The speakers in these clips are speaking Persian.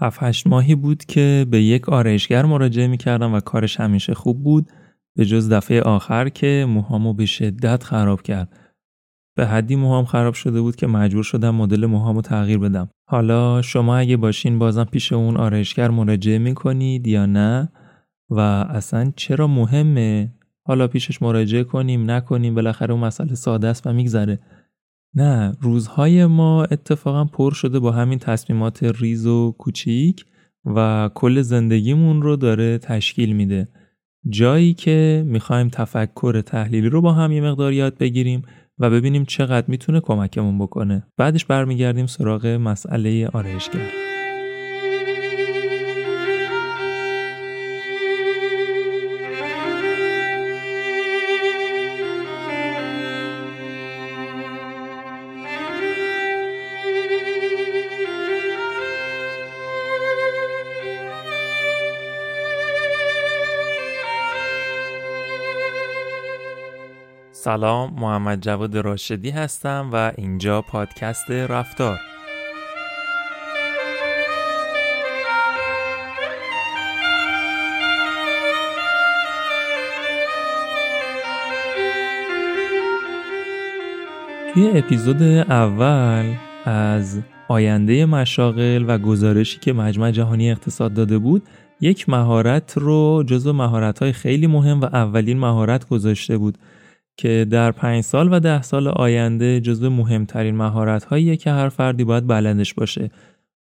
هفت هشت ماهی بود که به یک آرایشگر مراجعه می‌کردم و کارش همیشه خوب بود به جز دفعه آخر که موهامو به شدت خراب کرد. به حدی موهام خراب شده بود که مجبور شدم مدل موهامو تغییر بدم. حالا شما اگه باشین بازم پیش اون آرایشگر مراجعه می‌کنید یا نه؟ و اصلا چرا مهمه؟ حالا پیشش مراجعه کنیم نکنیم بالاخره اون مسئله ساده است و میگذره. نه روزهای ما اتفاقا پر شده با همین تصمیمات ریز و کوچیک و کل زندگیمون رو داره تشکیل میده. جایی که می‌خوایم تفکر تحلیلی رو با هم یه مقدار یاد بگیریم و ببینیم چقدر می‌تونه کمکمون بکنه. بعدش برمیگردیم سراغ مسئله آرایشگر. سلام محمد جواد راشدی هستم و اینجا پادکست رفتار. توی اپیزود اول از آینده مشاغل و گزارشی که مجمع جهانی اقتصاد داده بود یک مهارت رو جزو مهارت خیلی مهم و اولین مهارت گذاشته بود. که در پنج سال و ده سال آینده جزو مهمترین مهارت هاییه که هر فردی باید بلندش باشه.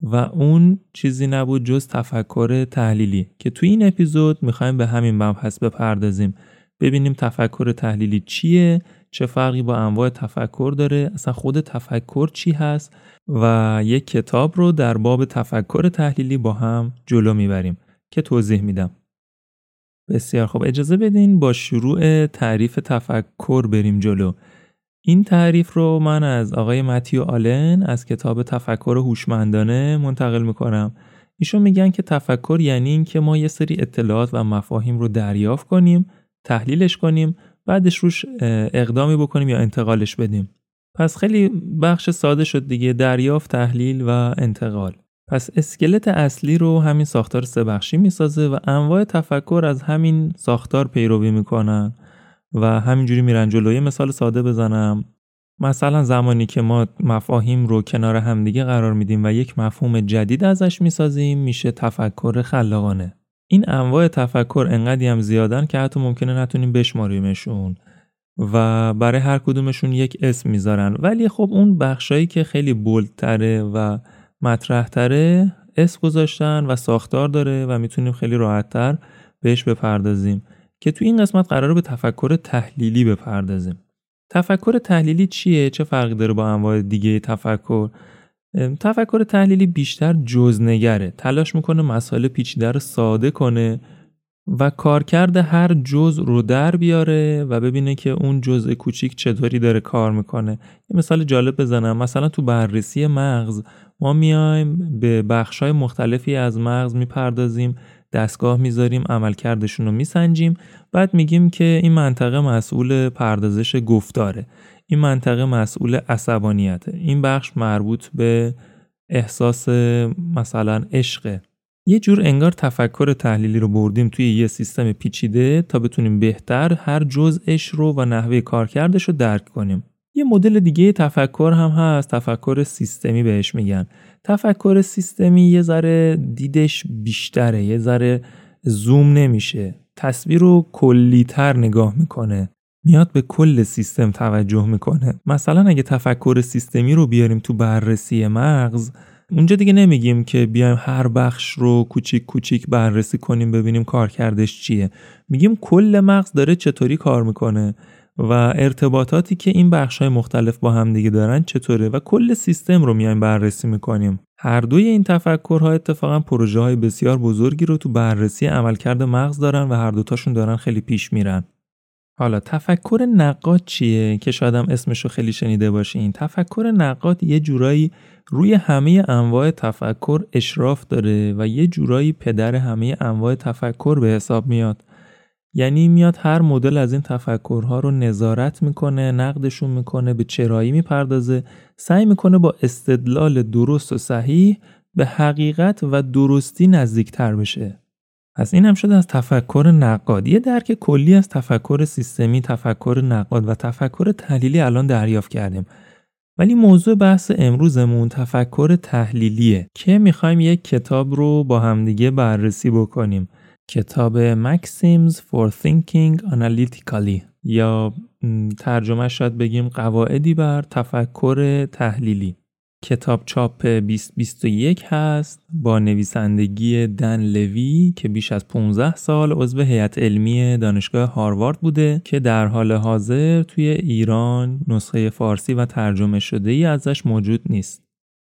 و اون چیزی نبود جز تفکر تحلیلی که توی این اپیزود می‌خوایم به همین مبحث بپردازیم. ببینیم تفکر تحلیلی چیه چه فرقی با انواع تفکر داره اصلا خود تفکر چی هست و یک کتاب رو در باب تفکر تحلیلی با هم جلو می‌بریم که توضیح میدم. بسیار خب اجازه بدین با شروع تعریف تفکر بریم جلو. این تعریف رو من از آقای متیو آلن از کتاب تفکر هوشمندانه منتقل می‌کنم. ایشون میگن که تفکر یعنی این که ما یه سری اطلاعات و مفاهیم رو دریافت کنیم تحلیلش کنیم بعدش روش اقدامی بکنیم یا انتقالش بدیم. پس خیلی بخش ساده شد دیگه دریافت تحلیل و انتقال. پس اسکلت اصلی رو همین ساختار سه بخشی می‌سازه و انواع تفکر از همین ساختار پیروی می‌کنن و همینجوری میرن جلوی مثال ساده بزنم. مثلا زمانی که ما مفاهیم رو کنار همدیگه قرار میدیم و یک مفهوم جدید ازش می‌سازیم میشه تفکر خلاقانه. این انواع تفکر انقدی هم زیادن که حتی ممکنه نتونیم بشماریمشون و برای هر کدومشون یک اسم می‌ذارن. ولی خب اون بخشایی که خیلی بولتره و مطرح تره اسم گذاشتن و ساختار داره و می‌تونیم خیلی راحتتر بهش بپردازیم. که تو این قسمت قراره به تفکر تحلیلی بپردازیم. تفکر تحلیلی چیه؟ چه فرقی داره با انواع دیگه تفکر؟ تفکر تحلیلی بیشتر جزنگره. تلاش می‌کنه مسائل پیچیده رو ساده کنه و کارکرد هر جز رو در بیاره و ببینه که اون جزء کوچیک چطوری داره کار می‌کنه. یه مثال جالب بزنم. مثلا تو بررسی مغز ما میایم به بخشای مختلفی از مغز می‌پردازیم دستگاه می‌ذاریم عملکردشون رو میسنجیم. بعد میگیم که این منطقه مسئول پردازش گفتاره. این منطقه مسئول عصبانیته. این بخش مربوط به احساس مثلا عشقه یه جور انگار تفکر تحلیلی رو بردیم توی یه سیستم پیچیده تا بتونیم بهتر هر جزءش رو و نحوه کارکردش رو درک کنیم. یه مدل دیگه تفکر هم هست تفکر سیستمی بهش میگن. تفکر سیستمی یه ذره دیدش بیشتره یه ذره زوم نمیشه. تصویر رو کلیتر نگاه می‌کنه. میاد به کل سیستم توجه می‌کنه. مثلا اگه تفکر سیستمی رو بیاریم تو بررسی مغز اونجا دیگه نمیگیم که بیایم هر بخش رو کوچیک کوچیک بررسی کنیم ببینیم کارکردش چیه. میگیم کل مغز داره چطوری کار می‌کنه. و ارتباطاتی که این بخش مختلف با هم دیگه دارن چطوره و کل سیستم رو میایم بررسی می‌کنیم. هر دوی این تفکرها اتفاقا پروژه های بسیار بزرگی رو تو بررسی عملکرد مغز دارن و هر دوتاشون دارن خیلی پیش میرن. حالا تفکر نقاد چیه؟ که شاید هم اسمشو خیلی شنیده باشین. تفکر نقاد یه جورایی روی همه انواع تفکر اشراف داره و یه جورایی پدر همه انواع تفکر به حساب میاد. یعنی میاد هر مدل از این تفکرها رو نظارت می‌کنه نقدشون می‌کنه به چرایی می‌پردازه سعی می‌کنه با استدلال درست و صحیح به حقیقت و درستی نزدیکتر بشه. پس این هم شده از تفکر نقاد. یه درک کلی از تفکر سیستمی تفکر نقاد و تفکر تحلیلی الان دریافت کردیم. ولی موضوع بحث امروزمون تفکر تحلیلیه. که می‌خوایم یک کتاب رو با همدیگه بررسی بکنیم. کتاب Maxims for Thinking Analytically یا ترجمه شاید بگیم قواعدی بر تفکر تحلیلی کتاب چاپ 2021 هست با نویسندگی دن لوی که بیش از 15 سال عضو هیئت علمی دانشگاه هاروارد بوده که در حال حاضر توی ایران نسخه فارسی و ترجمه شده ای ازش موجود نیست.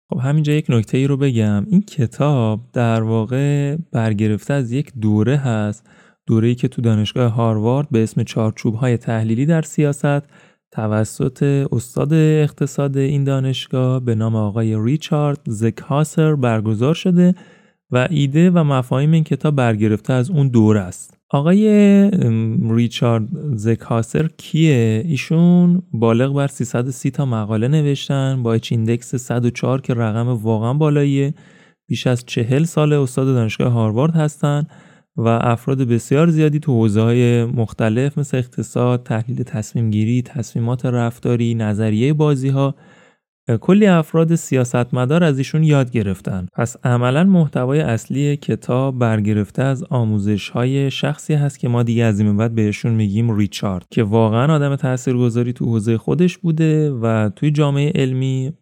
خب همینجا یک نکته ای رو بگم این کتاب در واقع برگرفته از یک دوره هست دوره‌ای که تو دانشگاه هاروارد به اسم چارچوب های تحلیلی در سیاست توسط استاد اقتصاد این دانشگاه به نام آقای ریچارد زکهاسر برگزار شده و ایده و مفاهیم این کتاب برگرفته از اون دوره است. آقای ریچارد زکهاسر کیه؟ ایشون بالغ بر 330 تا مقاله نوشتن با اچ ایندکس 104 که رقم واقعا بالاییه بیش از چهل سال استاد دانشگاه هاروارد هستند و افراد بسیار زیادی تو حوزه های مختلف مثل اقتصاد، تحلیل تصمیم گیری، تصمیمات رفتاری، نظریه بازی ها کلی افراد سیاستمدار از ایشون یاد گرفتن. پس عملا محتوای اصلی کتاب برگرفته از آموزش های شخصی هست که ما دیگه از این بعد بهشون میگیم ریچارد که واقعا آدم تاثیرگذاری تو حوزه خودش بوده و توی جامعه علمی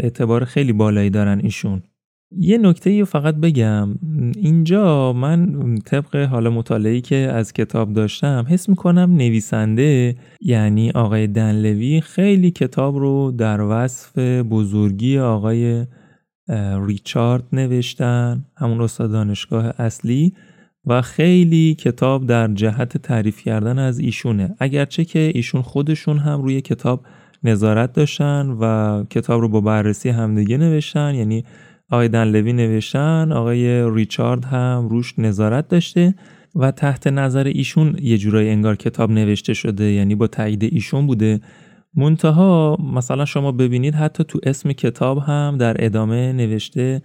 اعتبار خیلی بالایی دارن ایشون. یه نکته رو فقط بگم. اینجا من طبق حالا مطالعه‌ای که از کتاب داشتم حس می‌کنم نویسنده یعنی آقای دنلوی خیلی کتاب رو در وصف بزرگی آقای ریچارد نوشتن همون استاد دانشگاه اصلی و خیلی کتاب در جهت تعریف کردن از ایشونه. اگرچه که ایشون خودشون هم روی کتاب نظارت داشتن و کتاب رو با بررسی همدیگه نوشتن یعنی آقای دنلوی نوشتن آقای ریچارد هم روش نظارت داشته و تحت نظر ایشون یه جورایی انگار کتاب نوشته شده یعنی با تایید ایشون بوده. منتها مثلا شما ببینید حتی تو اسم کتاب هم در ادامه نوشته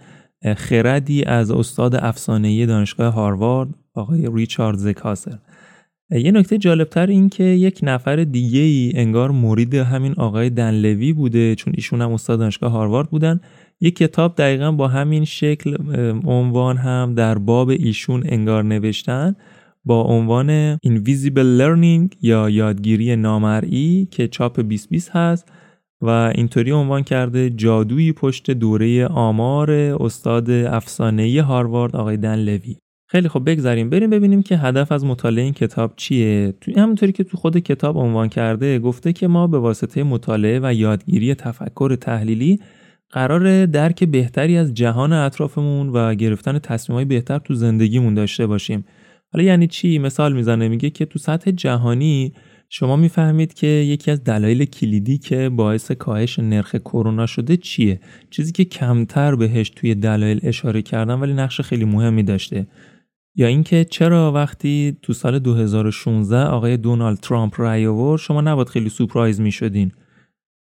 خردی از استاد افسانه‌ای دانشگاه هاروارد آقای ریچارد زکاسر. یه نکته جالبتر این که یک نفر دیگه ای انگار مرید همین آقای دنلوی بوده چون ایشون هم استاد دانشگاه هاروارد بودن. یک کتاب دقیقا با همین شکل عنوان هم در باب ایشون انگار نوشتن با عنوان Invisible Learning یا یادگیری نامرئی که چاپ 2020 هست و اینطوری عنوان کرده جادویی پشت دوره آمار استاد افسانه‌ای هاروارد آقای دن لوی. خیلی خب بگذاریم بریم ببینیم که هدف از مطالعه این کتاب چیه. توی همونطوری که تو خود کتاب عنوان کرده گفته که ما به واسطه مطالعه و یادگیری تفکر تحلیلی قرار درک بهتری از جهان اطرافمون و گرفتن تصمیمای بهتر تو زندگیمون داشته باشیم. حالا یعنی چی؟ مثال می‌زنه میگه که تو سطح جهانی شما می‌فهمید که یکی از دلایل کلیدی که باعث کاهش نرخ کرونا شده چیه؟ چیزی که کمتر بهش توی دلایل اشاره کردن ولی نقش خیلی مهمی داشته. یا اینکه چرا وقتی تو سال 2016 آقای دونالد ترامپ رأی آورد شما نباید خیلی سورپرایز می‌شدین.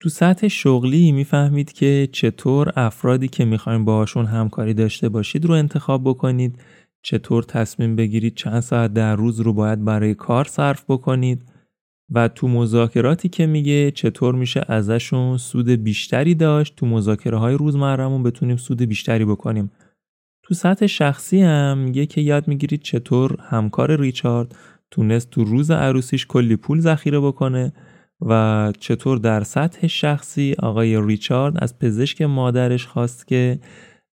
تو سطح شغلی می‌فهمید که چطور افرادی که می‌خواین باهاشون همکاری داشته باشید رو انتخاب بکنید چطور تصمیم بگیرید چند ساعت در روز رو باید برای کار صرف بکنید و تو مذاکراتی که میگه چطور میشه ازشون سود بیشتری داشت تو مذاکره های روزمرهمون بتونیم سود بیشتری بکنیم. تو سطح شخصی هم میگه که یاد می‌گیرید چطور همکار ریچارد تونست تو روز عروسیش کلی پول ذخیره بکنه و چطور در سطح شخصی آقای ریچارد از پزشک مادرش خواست که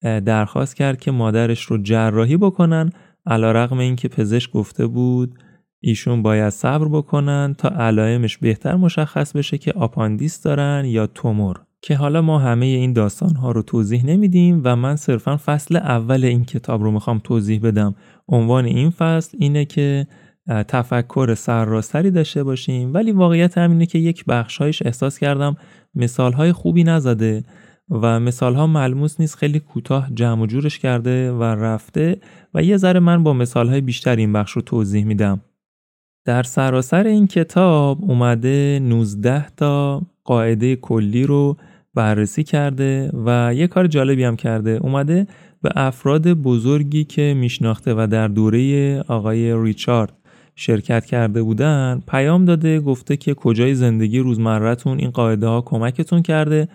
درخواست کرد که مادرش رو جراحی بکنن علا رقم این که پزشک گفته بود ایشون باید صبر بکنن تا علائمش بهتر مشخص بشه که آپاندیس دارن یا تومور. که حالا ما همه این داستان ها رو توضیح نمیدیم و من صرفا فصل اول این کتاب رو می‌خوام توضیح بدم. عنوان این فصل اینه که تفکر سرراستری داشته باشیم ولی واقعیت همینه که یک بخشهایش احساس کردم مثالهای خوبی نزده و مثالها ملموس نیست خیلی کوتاه جمع و جورش کرده و رفته و یه ذره من با مثالهای بیشتر این بخش رو توضیح میدم. در سراسر این کتاب اومده 19 تا قاعده کلی رو بررسی کرده و یه کار جالبی هم کرده. اومده به افراد بزرگی که میشناخته و در دوره آقای ریچارد شرکت کرده بودن پیام داده گفته که کجای زندگی روزمرتون این قاعده ها کمکتون کرده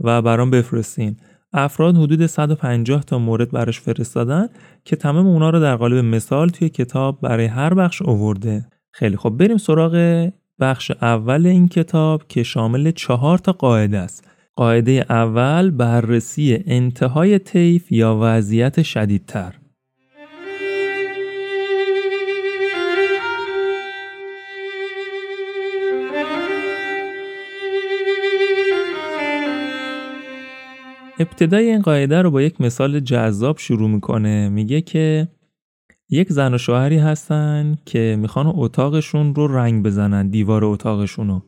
و برام بفرستین. افراد حدود 150 تا مورد براش فرستادن که تمام اونا رو در قالب مثال توی کتاب برای هر بخش اوورده خیلی خب بریم سراغ بخش اول این کتاب که شامل چهار تا قاعده است. قاعده اول بررسی انتهای طیف یا وضعیت شدیدتر. ابتدای این قاعده رو با یک مثال جذاب شروع می‌کنه. میگه که یک زن و شوهری هستن که می‌خوان اتاقشون رو رنگ بزنن دیوار اتاقشون رو.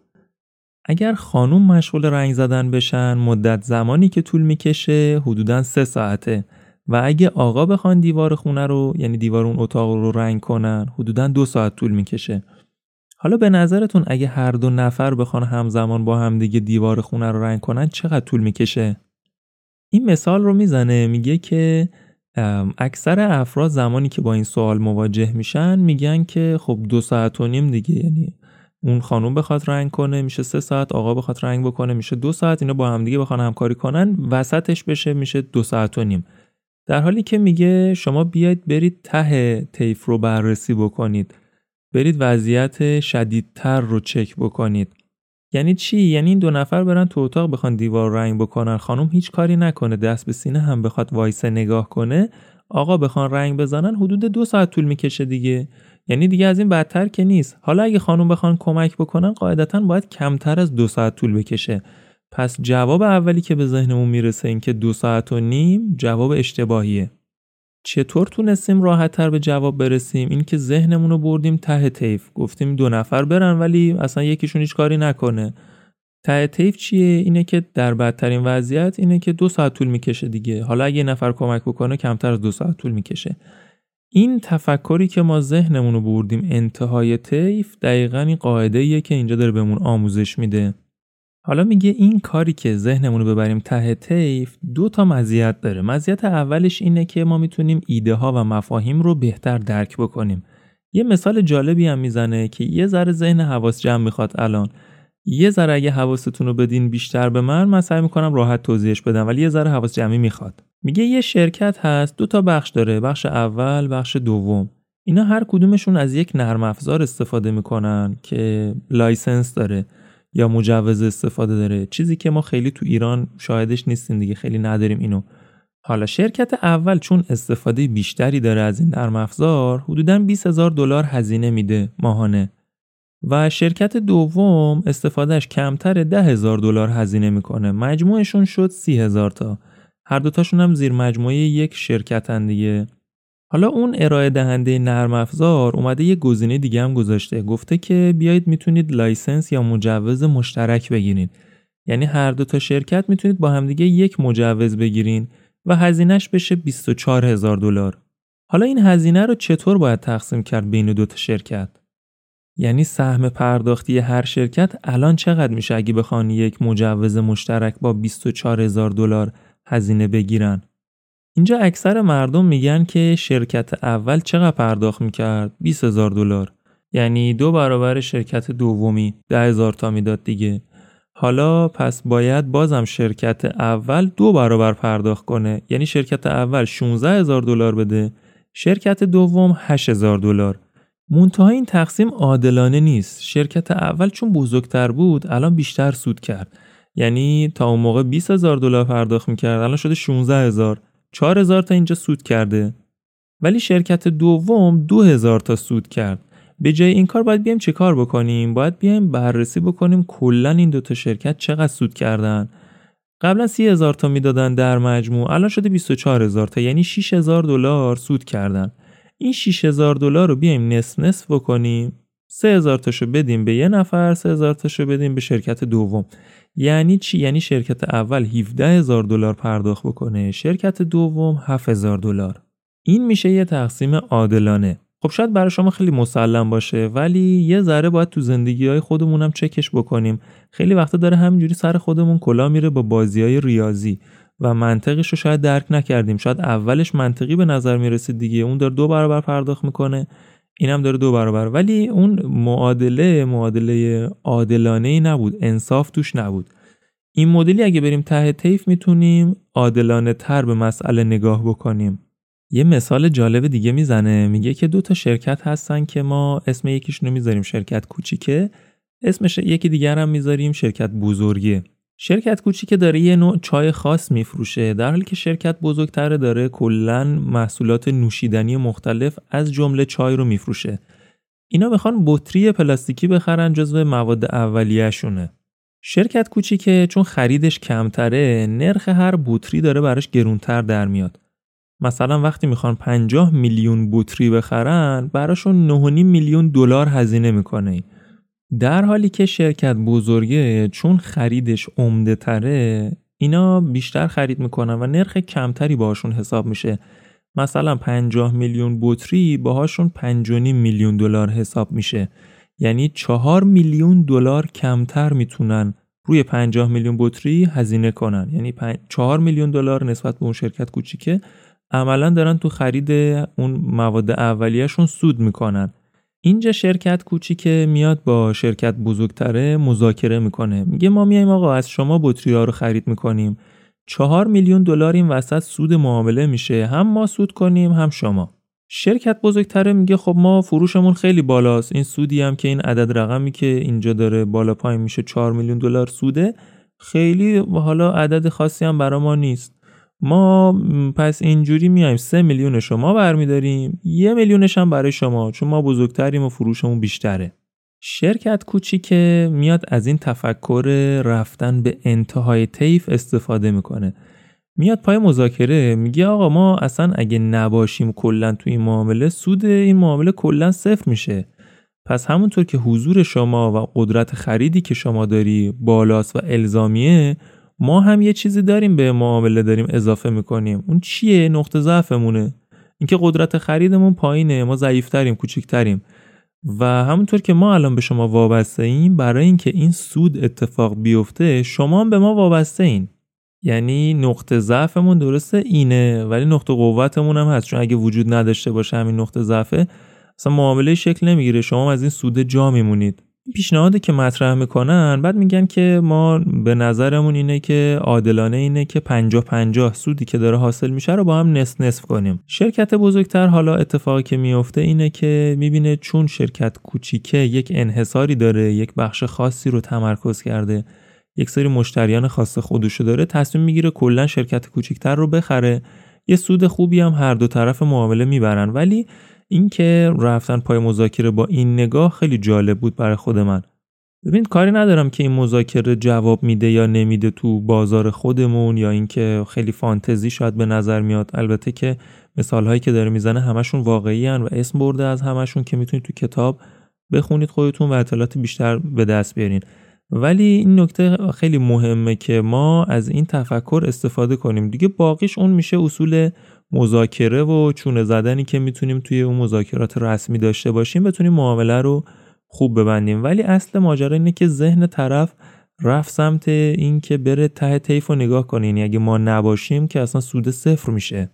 اگر خانوم مشغول رنگ زدن بشن مدت زمانی که طول می‌کشه حدودا سه ساعته. و اگه آقا بخوان دیوار خونه رو یعنی دیوار اون اتاق رو رنگ کنن حدودا دو ساعت طول می‌کشه. حالا به نظرتون اگه هر دو نفر بخوان همزمان با همدیگه دیوار خونه رو رنگ کنن چقدر طول می‌کشه؟ این مثال رو می‌زنه میگه که اکثر افراد زمانی که با این سوال مواجه میشن میگن که خب دو ساعت و نیم دیگه یعنی اون خانوم بخواد رنگ کنه میشه سه ساعت آقا بخواد رنگ بکنه میشه دو ساعت اینا با همدیگه بخوان همکاری کنن وسطش بشه میشه دو ساعت و نیم. در حالی که میگه شما بیاید برید ته طیف رو بررسی بکنید برید وضعیت شدیدتر رو چک بکنید. یعنی چی؟ یعنی این دو نفر برن تو اتاق بخوان دیوار رنگ بکنن. خانم هیچ کاری نکنه. دست به سینه هم بخواد وایسه نگاه کنه. آقا بخوان رنگ بزنن حدود دو ساعت طول می‌کشه دیگه. یعنی دیگه از این بدتر که نیست. حالا اگه خانم بخوان کمک بکنن قاعدتا باید کمتر از دو ساعت طول بکشه. پس جواب اولی که به ذهنمون می‌رسه این که دو ساعت و نیم جواب اشتباهیه. چطور تونستیم راحتتر به جواب برسیم؟ این که ذهنمون رو بردیم ته طیف. گفتیم دو نفر برن ولی اصلا یکیشون هیچ کاری نکنه. ته طیف چیه؟ اینه که در بدترین وضعیت اینه که دو ساعت طول می‌کشه دیگه. حالا اگه نفر کمک بکنه کمتر از دو ساعت طول می‌کشه. این تفکری که ما ذهنمون رو بردیم انتهای طیف دقیقا این قاعده که اینجا داره بهمون آموزش میده. حالا میگه این کاری که ذهنمون رو ببریم ته طیف دو تا مزیت داره. مزیت اولش اینه که ما می‌تونیم ایده ها و مفاهیم رو بهتر درک بکنیم. یه مثال جالبی هم می‌زنه که یه ذره ذهن حواس جمع می‌خواد الان. یه ذره اگه حواستون رو بدین بیشتر به من من سعی می‌کنم راحت توضیحش بدم ولی یه ذره حواس جمعی می‌خواد. میگه یه شرکت هست دو تا بخش داره بخش اول بخش دوم. اینا هر کدومشون از یک نرم افزار استفاده می‌کنن که license داره. یا مجوز استفاده داره. چیزی که ما خیلی تو ایران شاهدش نیستیم دیگه خیلی نداریم اینو. حالا شرکت اول چون استفاده بیشتری داره از این نرم افزار حدودا 20 هزار دلار هزینه میده ماهانه. و شرکت دوم استفادهش کمتر ده هزار دلار هزینه می‌کنه. مجموعشون شد سی هزار تا. هر دوتاشون هم زیر مجموعه یک شرکتن دیگه. حالا اون ارائه دهنده نرم افزار اومده یه گزینه دیگه هم گذاشته. گفته که بیایید می‌تونید license یا مجوز مشترک بگیرید. یعنی هر دو تا شرکت می‌تونید با همدیگه یک مجوز بگیرین و هزینهش بشه 24 هزار دلار. حالا این هزینه رو چطور باید تقسیم کرد بین دو تا شرکت؟ یعنی سهم پرداختی هر شرکت الان چقدر میشه اگه بخوان یک مجوز مشترک با 24 هزار دلار هزینه بگیرن؟ اینجا اکثر مردم میگن که شرکت اول چقدر پرداخت می‌کرد؟ 20 هزار دلار. یعنی دو برابر شرکت دومی ده هزار تا می‌داد دیگه. حالا پس باید بازم شرکت اول دو برابر پرداخت کنه. یعنی شرکت اول 16 هزار دلار بده شرکت دوم 8 هزار دلار. منتها این تقسیم عادلانه نیست. شرکت اول چون بزرگتر بود الان بیشتر سود کرد. یعنی تا اون موقع 20 هزار دلار پرداخت می‌کرد الان شده 16 هزار. 4 هزار تا اینجا سود کرده. ولی شرکت دوم 2 هزار تا سود کرد. به جای این کار باید بیایم چه کار بکنیم؟ باید بیایم بررسی بکنیم کلا این دوتا شرکت چقدر سود کردن. قبلا 30 هزار تا می‌دادن در مجموع الان شده 24 هزار تا یعنی 6 هزار دلار سود کردن. این 6000 دلار رو بیایم نصف نصف بکنیم. 3000 تاشو بدیم به یه نفر 3000 تاشو بدیم به شرکت دوم. یعنی چی؟ یعنی شرکت اول 17000 دلار پرداخت بکنه شرکت دوم 7000 دلار. این میشه یه تقسیم عادلانه. خب شاید برای شما خیلی مسلم باشه ولی یه ذره باید تو زندگی های خودمونم چکش بکنیم. خیلی وقتا داره همینجوری سر خودمون کلا میره با بازی های ریاضی و منطقش رو شاید درک نکردیم. شاید اولش منطقی به نظر می‌رسید دیگه. اون داره دو برابر پرداخت می‌کنه. اینم داره دو برابر. ولی اون معادله معادله عادلانه ای نبود. انصاف توش نبود. این مدلی اگه بریم ته طیف می‌تونیم عادلانه تر به مسئله نگاه بکنیم. یه مثال جالب دیگه می‌زنه. میگه که دو تا شرکت هستن که ما اسم یکیشون رو می‌ذاریم شرکت کوچیکه. اسمش یکی دیگر هم می‌ذاریم شرکت بزرگه. شرکت کوچیکه داره یه نوع چای خاص میفروشه. در حالی که شرکت بزرگتره داره کلا محصولات نوشیدنی مختلف از جمله چای رو میفروشه. اینا بخوان بطری پلاستیکی بخرن جزو مواد اولیه‌شونه. شرکت کوچیکه چون خریدش کمتره نرخ هر بطری داره براش گرونتر در میاد. مثلا وقتی می‌خوان 50 میلیون بطری بخرن براشون 9.5 میلیون دلار هزینه می‌کنه. در حالی که شرکت بزرگه چون خریدش عمده تره اینا بیشتر خرید می‌کنن و نرخ کمتری باشون حساب میشه. مثلا 50 میلیون بطری باهاشون 5.5 میلیون دلار حساب میشه. یعنی 4 میلیون دلار کمتر می‌تونن روی 50 میلیون بطری هزینه کنن. یعنی 4 میلیون دلار نسبت به اون شرکت کوچیکه. عملا دارن تو خرید اون مواد اولیهشون سود می‌کنن. اینجا شرکت کوچیکه میاد با شرکت بزرگتره مذاکره می‌کنه. میگه ما میایم آقا از شما بطری رو خرید می‌کنیم. چهار میلیون دلار این وسط سود معامله میشه. هم ما سود کنیم هم شما. شرکت بزرگتره میگه خب ما فروشمون خیلی بالاست. این سودی هم که این عدد رقمی که اینجا داره بالا پایین میشه 4 میلیون دلار سوده خیلی حالا عدد خاصی هم برا ما نیست. ما پس اینجوری میایم سه میلیون شما برمیداریم یه میلیونش هم برای شما چون ما بزرگتریم و فروشمون بیشتره. شرکت کوچیکه میاد از این تفکر رفتن به انتهای طیف استفاده می‌کنه. میاد پای مذاکره میگه آقا ما اصلا اگه نباشیم کلا تو این معامله سود این معامله کلا صفر میشه. پس همونطور که حضور شما و قدرت خریدی که شما داری بالاست و الزامیه ما هم یه چیزی داریم به معامله داریم اضافه می‌کنیم. اون چیه؟ نقطه ضعفمونه. اینکه قدرت خریدمون پایینه. ما ضعیفتریم کوچیکتریم. و همونطور که ما الان به شما وابسته ایم برای اینکه این سود اتفاق بیفته شما هم به ما وابسته این یعنی نقطه ضعفمون درسته اینه ولی نقطه قوتمون هم هست. چون اگه وجود نداشته باشه همین نقطه ضعفه اصلا معامله شکل نمی‌گیره. شما از این سود جا میمونید. پیشنهادی که مطرح می‌کنن بعد میگن که ما به نظرمون اینه که عادلانه اینه که 50 50 سودی که داره حاصل میشه رو با هم نصف نصف کنیم. شرکت بزرگتر حالا اتفاقی که میفته اینه که می‌بینه چون شرکت کوچیکه یک انحصاری داره یک بخش خاصی رو تمرکز کرده یک سری مشتریان خاص خودشو داره تصمیم می‌گیره کلا شرکت کوچیکتر رو بخره. یه سود خوبی هم هر دو طرف معامله می‌برن. ولی اینکه رفتن پای مذاکره با این نگاه خیلی جالب بود برای خود من. ببین کاری ندارم که این مذاکره جواب میده یا نمیده تو بازار خودمون یا اینکه خیلی فانتزی شاید به نظر میاد. البته که مثال هایی که داره می‌زنه همشون واقعی هن و اسم برده از همشون که می‌تونید تو کتاب بخونید خودتون و اطلاعات بیشتر به دست بیارین. ولی این نکته خیلی مهمه که ما از این تفکر استفاده کنیم. دیگه باقیش اون میشه اصول مذاکره و چونه زدنی که می‌تونیم توی اون مذاکرات رسمی داشته باشیم بتونیم معامله رو خوب ببندیم. ولی اصل ماجرا اینه که ذهن طرف رفت سمت این که بره ته طیف رو نگاه کنین یعنی اگه ما نباشیم که اصلا سود صفر میشه.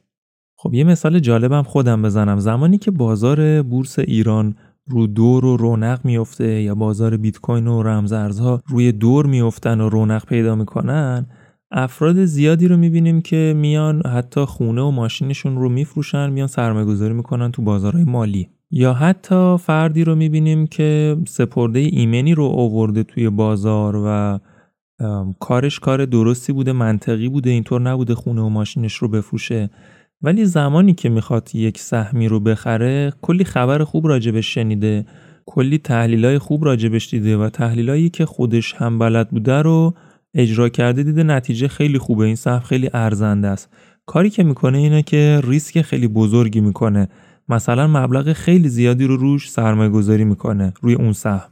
خب یه مثال جالبم خودم بزنم. زمانی که بازار بورس ایران رو دور و رونق میفته یا بازار بیت کوین و رمزارزها روی دور میفتن و رونق پیدا می‌کنن افراد زیادی رو می‌بینیم که میان حتی خونه و ماشینشون رو میفروشن میان سرمایه گذاری می‌کنن تو بازارهای مالی. یا حتی فردی رو می‌بینیم که سپرده ایمنی رو آورده توی بازار و کارش کار درستی بوده منطقی بوده اینطور نبوده خونه و ماشینش رو بفروشه. ولی زمانی که می‌خواد یک سهمی رو بخره کلی خبر خوب راجبش شنیده کلی تحلیلای خوب راجبش دیده و تحلیلایی که خودش هم بلد بوده رو اجرا کرده دیده نتیجه خیلی خوبه. این سهم خیلی ارزنده است. کاری که می‌کنه اینه که ریسک خیلی بزرگی می‌کنه. مثلا مبلغ خیلی زیادی رو روش سرمایه گذاری می‌کنه روی اون سهم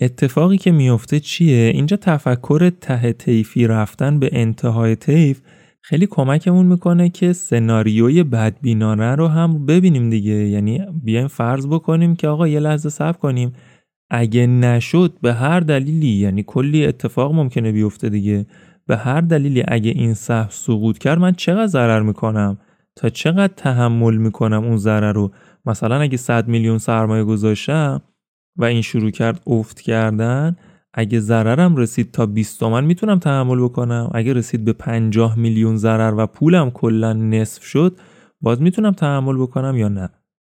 اتفاقی که میفته چیه؟ اینجا تفکر ته طیفی رفتن به انتهای طیف خیلی کمکمون می‌کنه که سناریوی بدبینانه رو هم ببینیم دیگه. یعنی بیایم فرض بکنیم که آقا یه لحظه صبر کنیم. اگه نشد به هر دلیلی یعنی کلی اتفاق ممکنه بیفته دیگه به هر دلیلی اگه این سهم سقوط کرد من چقدر ضرر می‌کنم؟ تا چقدر تحمل می‌کنم اون ضرر رو؟ مثلا اگه 100 میلیون سرمایه گذاشتم و این شروع کرد افت کردن اگه ضررم رسید تا 20 تومن می‌تونم تحمل بکنم؟ اگه رسید به 50 میلیون ضرر و پولم کلا نصف شد باز می‌تونم تحمل بکنم یا نه؟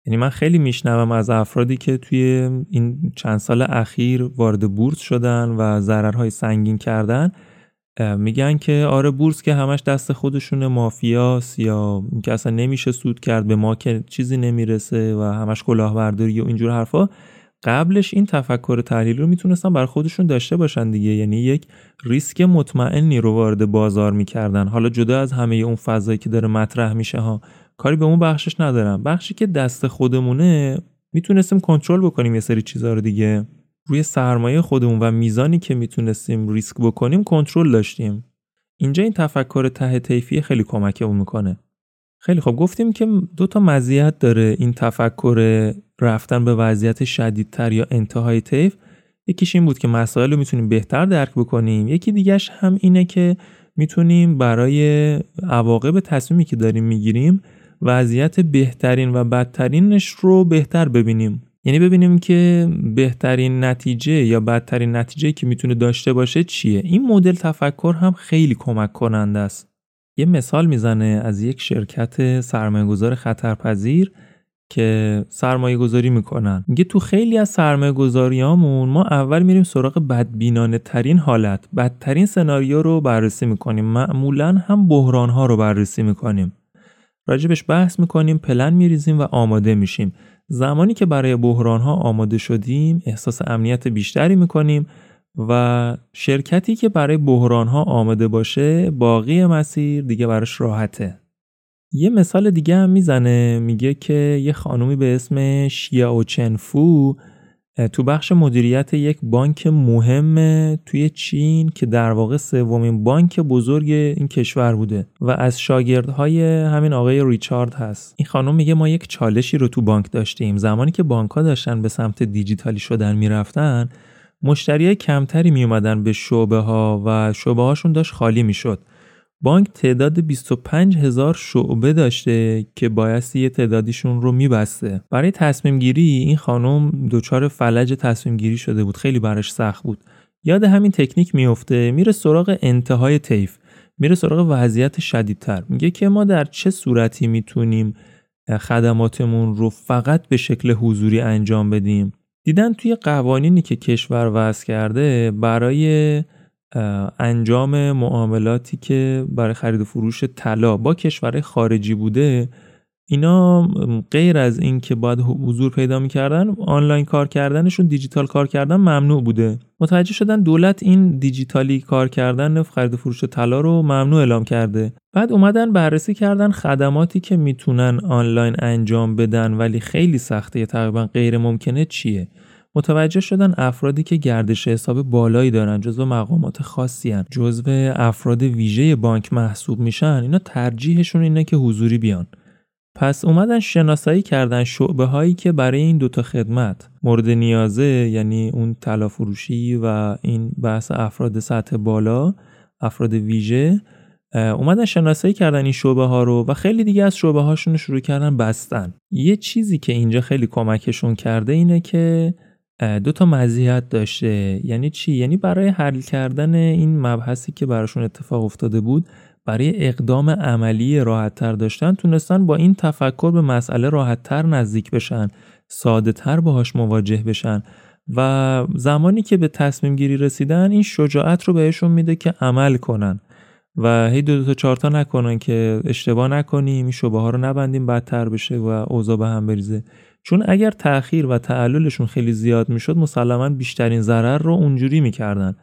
یعنی من خیلی میشنوم از افرادی که توی این چند سال اخیر وارد بورس شدن و ضررهای سنگین کردن میگن که آره بورس که همش دست خودشونه مافیاست یا که اصلا نمیشه سود کرد به ما که چیزی نمی‌رسه و همش کلاهبرداری و اینجور حرفا. قبلش این تفکر تحلیلی رو می‌تونستن بر خودشون داشته باشن دیگه. یعنی یک ریسک مطمئنی رو وارد بازار می‌کردن. حالا جدا از همه اون فضایی که داره مطرح میشه ها کاری به اون بخشش ندارم. بخشی که دست خودمونه می‌تونستیم کنترل بکنیم یه سری چیزها رو دیگه. روی سرمایه خودمون و میزانی که می‌تونستیم ریسک بکنیم کنترل داشتیم. اینجا این تفکر ته طیفی خیلی کمکمون می‌کنه. خیلی خب گفتیم که دو تا مزیت داره. این تفکر رفتن به وضعیت شدیدتر یا انتهای طیف. یکیش این بود که مسائل رو می‌تونیم بهتر درک بکنیم. یکی دیگهش هم اینه که می‌تونیم برای عواقب تصمیمی که داریم می‌گیریم وضعیت بهترین و بدترینش رو بهتر ببینیم. یعنی ببینیم که بهترین نتیجه یا بدترین نتیجه که می‌تونه داشته باشه چیه. این مدل تفکر هم خیلی کمک کننده است. یه مثال می‌زنه از یک شرکت سرمایه‌گذار خطرپذیر که سرمایه گذاری می‌کنن. میگه تو خیلی از سرمایه گذاریامون ما اول میریم سراغ بدبینانه ترین حالت بدترین سناریو رو بررسی می‌کنیم. معمولا هم بحران ها رو بررسی می‌کنیم. راجبش بحث می‌کنیم پلن میریزیم و آماده میشیم. زمانی که برای بحران ها آماده شدیم احساس امنیت بیشتری می‌کنیم و شرکتی که برای بحران ها آماده باشه باقی مسیر دیگه براش راحته. یه مثال دیگه هم می‌زنه میگه که یه خانومی به اسم شیا چنفو تو بخش مدیریت یک بانک مهم توی چین که در واقع سومین بانک بزرگ این کشور بوده و از شاگردهای همین آقای ریچارد هست. این خانم میگه ما یک چالشی رو تو بانک داشتیم. زمانی که بانک ها داشتن به سمت دیجیتالی شدن می‌رفتن مشتری کمتری میومدن به شعبه ها و شعبه هاشون داشت خالی می‌شد. بانک تعداد 25 هزار شعبه داشته که بایستی یه تعدادیشون رو میبسته. برای تصمیم گیری این خانم دچار فلج تصمیم گیری شده بود. خیلی براش سخت بود. یاد همین تکنیک میفته میره سراغ انتهای طیف. میره سراغ وضعیت شدیدتر. میگه که ما در چه صورتی می‌تونیم خدماتمون رو فقط به شکل حضوری انجام بدیم؟ دیدن توی قوانینی که کشور وضع کرده برای انجام معاملاتی که برای خرید و فروش طلا با کشورهای خارجی بوده اینا غیر از این که باید حضور پیدا می‌کردن آنلاین کار کردنشون دیجیتال کار کردن ممنوع بوده. متوجه شدن دولت این دیجیتالی کار کردن خرید و فروش طلا رو ممنوع اعلام کرده. بعد اومدن بررسی کردن خدماتی که می‌تونن آنلاین انجام بدن ولی خیلی سخته. تقریبا غیر ممکنه چیه؟ متوجه شدن افرادی که گردش حساب بالایی دارن جزو مقامات خاصی هن. جزو افراد ویژه بانک محسوب میشن. اینا ترجیحشون اینه که حضوری بیان. پس اومدن شناسایی کردن شعبه هایی که برای این دوتا خدمت مورد نیازه یعنی اون طلا فروشی و این بحث افراد سطح بالا افراد ویژه اومدن شناسایی کردن این شعبه ها رو و خیلی دیگه از شعبه هاشون شروع کردن بستن. یه چیزی که اینجا خیلی کمکشون کرده اینه که دو تا مزیت داشته. یعنی چی؟ یعنی برای حل کردن این مبحثی که براشون اتفاق افتاده بود برای اقدام عملی راحتتر داشتن تونستن با این تفکر به مسئله راحتتر نزدیک بشن ساده تر باهاش مواجه بشن. و زمانی که به تصمیم گیری رسیدن این شجاعت رو بهشون میده که عمل کنن. و هی دو, دو تا چارتا نکنن که اشتباه نکنیم این شبه ها رو نبندیم بدتر بشه و اوضاع به هم بریزه. چون اگر تأخیر و تعللشون خیلی زیاد می‌شد مسلما بیشترین ضرر رو اونجوری می‌کردن.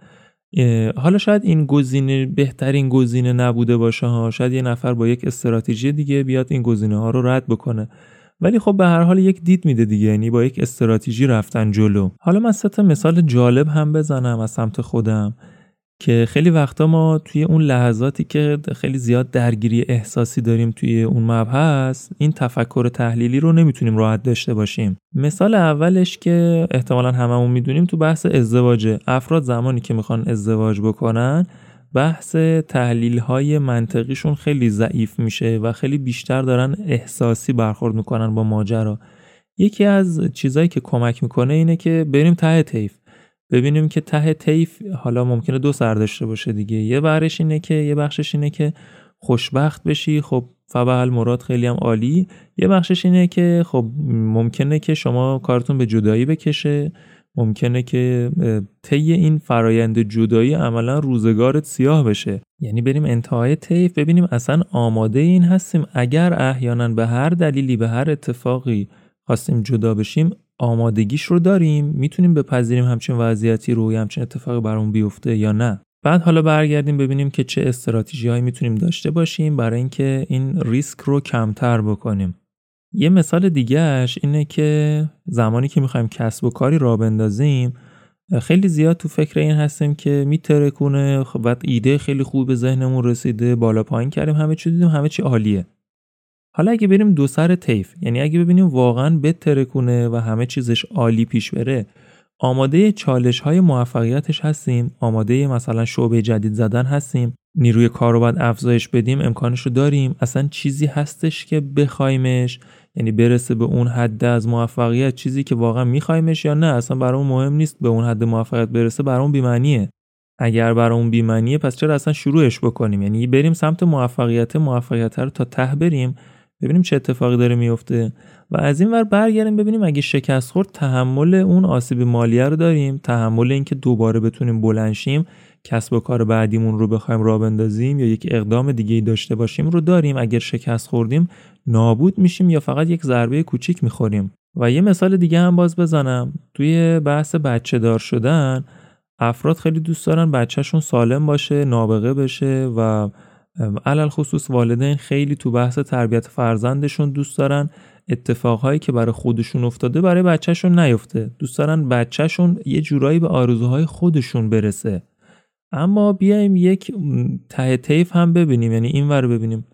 حالا شاید این گزینه بهترین گزینه نبوده باشه ها. شاید یه نفر با یک استراتژی دیگه بیاد این گزینه ها رو رد بکنه. ولی خب به هر حال یک دید میده دیگه یعنی با یک استراتژی رفتن جلو. حالا من سه مثال جالب هم بزنم از سمت خودم. که خیلی وقتا ما توی اون لحظاتی که خیلی زیاد درگیری احساسی داریم توی اون مبحث این تفکر تحلیلی رو نمی‌تونیم راحت داشته باشیم. مثال اولش که احتمالا هممون می‌دونیم تو بحث ازدواجه افراد زمانی که می‌خوان ازدواج بکنن بحث تحلیل های منطقیشون خیلی ضعیف میشه و خیلی بیشتر دارن احساسی برخورد می‌کنن با ماجرا. یکی از چیزهایی که کمک می‌کنه اینه که بریم ته طیف. ببینیم که ته طیف حالا ممکنه دو سر داشته باشه دیگه. یه بخشش اینه که یه بخشش اینه که خوشبخت بشی. خب فبال مراد خیلی هم عالی. یه بخشش اینه که خب ممکنه که شما کارتون به جدایی بکشه. ممکنه که طی این فرایند جدایی عملا روزگارت سیاه بشه. یعنی بریم انتهای طیف ببینیم اصلا آماده این هستیم. اگر احیانا به هر دلیلی به هر اتفاقی خواستیم جدا بشیم آمادگیش رو داریم می‌تونیم بپذیریم همچین وضعیتی رو همچین اتفاقی برامون بیفته یا نه. بعد حالا برگردیم ببینیم که چه استراتژی هایی می‌تونیم داشته باشیم برای اینکه این ریسک رو کمتر بکنیم. یه مثال دیگهش اینه که زمانی که می‌خوایم کسب و کاری را بندازیم خیلی زیاد تو فکر این هستیم که میترکونه خب بعد ایده خیلی خوب به ذهنمون رسیده بالا پایین کردیم همه چی دیدیم همه چی عالیه. حالا اگه بریم دو سر طیف یعنی اگه ببینیم واقعا بترکونه و همه چیزش عالی پیش بره آماده چالش های موفقیتش هستیم آماده مثلا شعبه جدید زدن هستیم نیروی کار رو باید افزایش بدیم امکانش رو داریم. اصلا چیزی هستش که بخوایمش یعنی برسه به اون حد از موفقیت چیزی که واقعا میخوایمش یا نه اصلا برامون مهم نیست به اون حد موفقیت برسه برامون بیمعنیه. اگر برامون بیمعنیه پس چرا اصلا شروعش بکنیم؟ یعنی بریم سمت موفقیت موفقیت رو تا ته بریم. ببینیم چه اتفاقی داره میفته. و از این ور برگردیم ببینیم اگه شکست خورد تحمل اون آسیب مالیه رو داریم تحمل اینکه دوباره بتونیم بلنشیم کسب و کار بعدیمون رو بخوایم راه بندازیم یا یک اقدام دیگه داشته باشیم رو داریم. اگر شکست خوردیم نابود میشیم یا فقط یک ضربه کوچیک می‌خوریم. و یه مثال دیگه هم باز بزنم. توی بحث بچه دار شدن افراد خیلی دوست دارن بچهشون سالم باشه نابغه بشه و علل خصوص والدین خیلی تو بحث تربیت فرزندشون دوست دارن. اتفاقهایی که برای خودشون افتاده برای بچهشون نیفته. دوست دارن بچهشون یه جورایی به آرزوهای خودشون برسه. اما بیایم یک ته طیف هم ببینیم یعنی این ور ببینیم.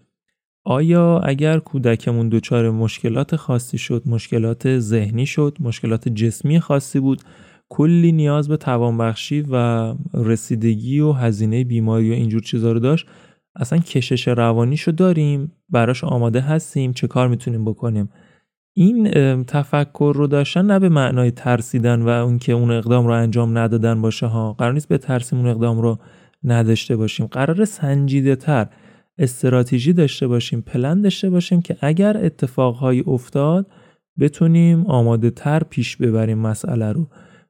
آیا اگر کودکمون دچار مشکلات خاصی شد مشکلات ذهنی شد مشکلات جسمی خاصی بود کلی نیاز به توانبخشی و رسیدگی و هزینه بیماری و اینجور چیزا رو داشت اصلا کشش روانیشو داریم براش آماده هستیم چه کار می‌تونیم بکنیم. این تفکر رو داشتن نه به معنای ترسیدن و اون که اون اقدام رو انجام ندادن باشه ها. قرار نیست به ترسیم اون اقدام رو نداشته باشیم. قرار سنجیده تر استراتژی داشته باشیم پلن داشته باشیم که اگر اتفاقهایی افتاد بتونیم آماده تر پیش ببریم مسئله رو.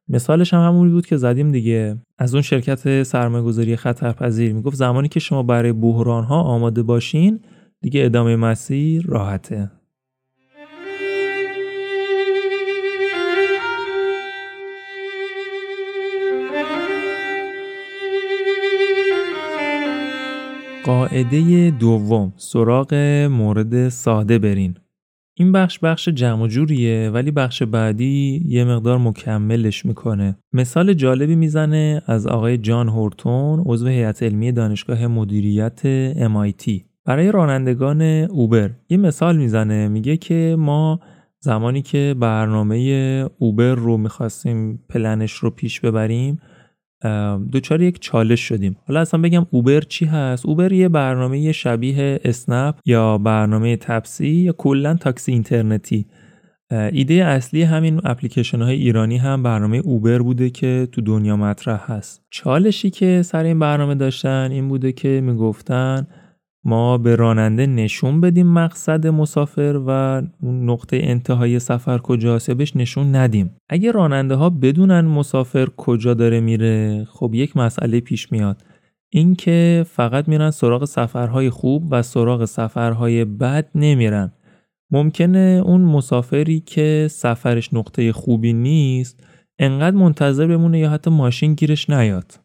مثالش هم همونی بود که زدیم دیگه. از اون شرکت سرمایه‌گذاری خطرپذیر می‌گفت زمانی که شما برای بحران ها آماده باشین دیگه ادامه مسیر راحته. قاعده دوم سراغ مورد ساده برین. این بخش بخش جمع جوریه ولی بخش بعدی یه مقدار مکملش می‌کنه. مثال جالبی می‌زنه از آقای جان هورتون عضو هیئت علمی دانشگاه مدیریت MIT برای رانندگان اوبر یه مثال می‌زنه میگه که ما زمانی که برنامه اوبر رو می‌خواستیم پلنش رو پیش ببریم دوچار یک چالش شدیم. حالا اصلا بگم اوبر چی هست؟ اوبر یه برنامه شبیه اسنپ یا برنامه تپسی یا کلا تاکسی اینترنتی. ایده اصلی همین اپلیکیشن های ایرانی هم برنامه اوبر بوده که تو دنیا مطرح هست. چالشی که سر این برنامه داشتن این بوده که می‌گفتن ما به راننده نشون بدیم مقصد مسافر و اون نقطه انتهای سفر کجاست بهش نشون ندیم. اگه راننده ها بدونن مسافر کجا داره میره خب یک مسئله پیش میاد. اینکه فقط میرن سراغ سفرهای خوب و سراغ سفرهای بد نمیرن. ممکنه اون مسافری که سفرش نقطه خوبی نیست انقدر منتظر بمونه یا حتی ماشین گیرش نیاد.